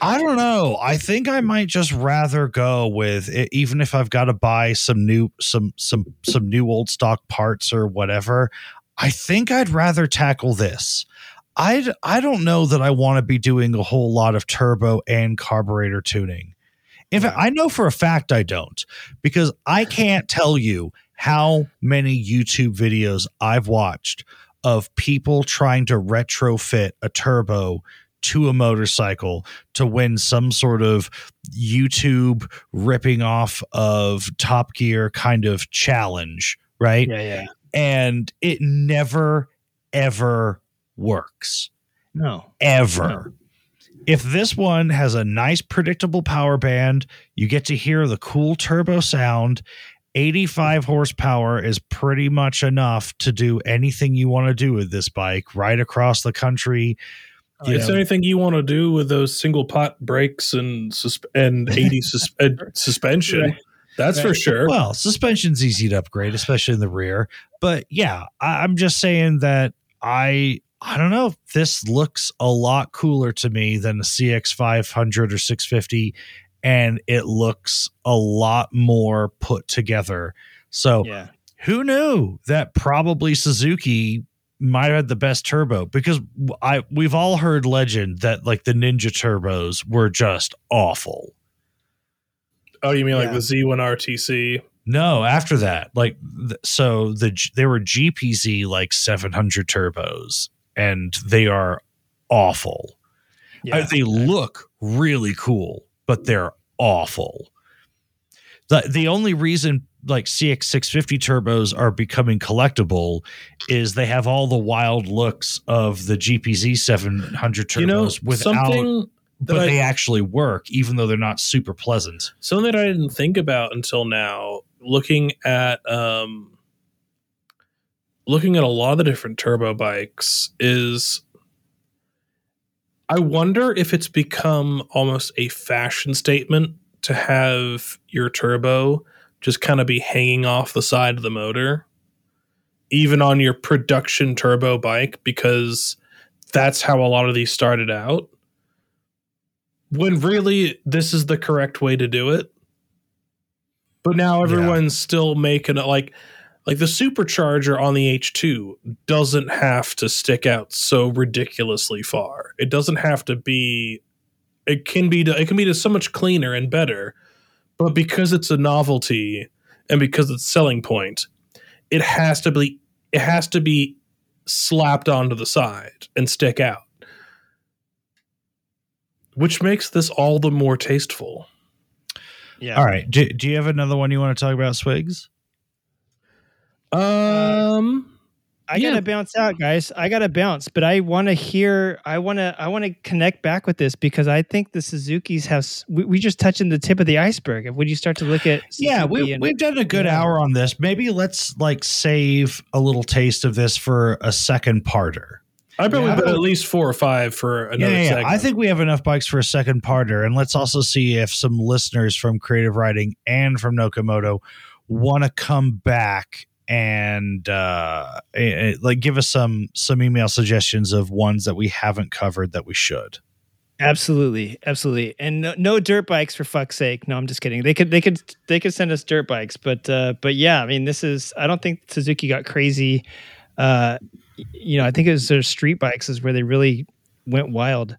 I don't know. I think I might just rather go with it, even if I've got to buy some new some some some new old stock parts or whatever. I think I'd rather tackle this. I I don't know that I want to be doing a whole lot of turbo and carburetor tuning. In fact, I know for a fact I don't because I can't tell you how many YouTube videos I've watched of people trying to retrofit a turbo to a motorcycle to win some sort of YouTube ripping off of Top Gear kind of challenge, right? Yeah, yeah. And it never, ever works. No. Ever. If this one has a nice, predictable power band, you get to hear the cool turbo sound. 85 horsepower is pretty much enough to do anything you want to do with this bike right across the country. You Is know, anything you want to do with those single pot brakes and susp- and 80 sus- suspension? Right. That's for sure. Well, suspension's easy to upgrade, especially in the rear. But yeah, I, I'm just saying that I I don't know. This looks a lot cooler to me than a CX 500 or 650, and it looks a lot more put together. So Yeah. who knew that probably Suzuki might have had the best turbo because I we've all heard legend that like the Ninja turbos were just awful. oh, you mean like Yeah. the Z1 RTC? No, after that, like th- so the G- there were GPZ like 700 turbos and they are awful. Uh, they look really cool, but they're awful. The the only reason like CX 650 turbos are becoming collectible is they have all the wild looks of the GPZ 700 turbos You know, without something but I- they actually work even though they're not super pleasant. Something that I didn't think about until now, looking at um looking at a lot of the different turbo bikes is I wonder if it's become almost a fashion statement to have your turbo just kind of be hanging off the side of the motor even on your production turbo bike because that's how a lot of these started out. When really this is the correct way to do it. But now everyone's still making it like like the supercharger on the H2 doesn't have to stick out so ridiculously far. It doesn't have to be it can be it can be so much cleaner and better. But because it's a novelty and because it's selling point, it has to be it has to be slapped onto the side and stick out. Which makes this all the more tasteful. Yeah. All right. Do, do you have another one you want to talk about, Swigs? Um I Yeah. gotta bounce out, guys. I gotta bounce, but I want to hear. I want to. I want to connect back with this because I think the Suzuki's have. We, we just touching the tip of the iceberg. When you start to look at, Yeah, we, and- we've done a good Yeah. hour on this. Maybe let's like save a little taste of this for a second parter. I bet Yeah. we've got at least four or five for another yeah, yeah, segment. I think we have enough bikes for a second parter. And let's also see if some listeners from Creative Riding and from NoCo Moto want to come back and uh, eh, eh, like give us some some email suggestions of ones that we haven't covered that we should. Absolutely, absolutely, and no, no dirt bikes for fuck's sake. No, I'm just kidding. They could, they could, they could send us dirt bikes, but, uh, but yeah, I mean, this is. I don't think Suzuki got crazy. Uh, you know, I think it was their street bikes is where they really went wild.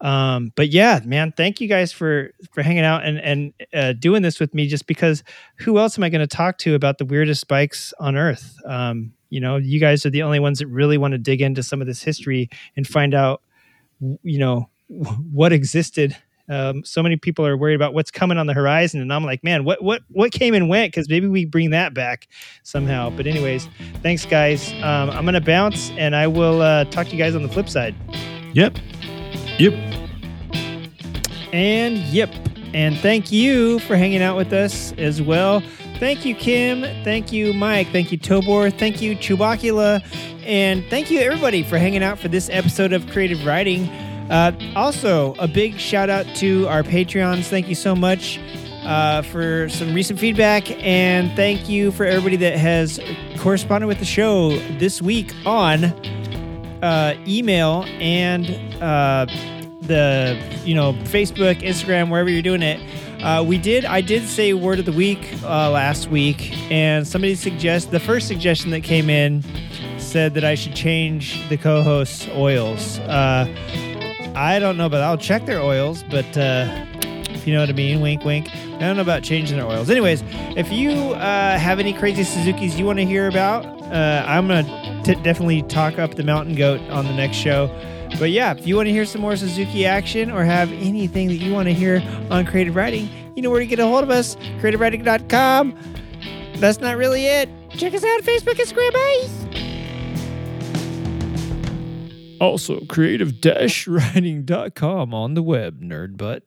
Um, but yeah, man, thank you guys for for hanging out and and uh, doing this with me. Just because, who else am I going to talk to about the weirdest bikes on earth? Um, you know, you guys are the only ones that really want to dig into some of this history and find out, you know, what existed. Um, so many people are worried about what's coming on the horizon, and I'm like, man, what what what came and went? Because maybe we bring that back somehow. But anyways, thanks guys. Um, I'm gonna bounce, and I will uh, talk to you guys on the flip side. Yep. Yep. And yep. And thank you for hanging out with us as well. Thank you, Kim. Thank you, Mike. Thank you, Tobor. Thank you, Chewbacula. And thank you, everybody, for hanging out for this episode of Creative Riding. Uh, also, a big shout out to our Patreons. Thank you so much uh, for some recent feedback. And thank you for everybody that has corresponded with the show this week on uh, email and uh, the you know Facebook, Instagram, wherever you're doing it. Uh, we did. I did say word of the week uh, last week, and somebody suggested the first suggestion that came in said that I should change the co-host's oils. Uh, I don't know, but I'll check their oils. But uh, if you know what I mean, wink, wink. I don't know about changing their oils. Anyways, if you uh, have any crazy Suzuki's you want to hear about, uh, I'm gonna t- definitely talk up the Mountain Goat on the next show. But yeah, if you want to hear some more Suzuki action or have anything that you want to hear on creative riding, you know where to get a hold of us. CreativeRiding.com. That's not really it. Check us out on Facebook, Instagram, bye. Also, creative-riding.com on the web, nerd butt.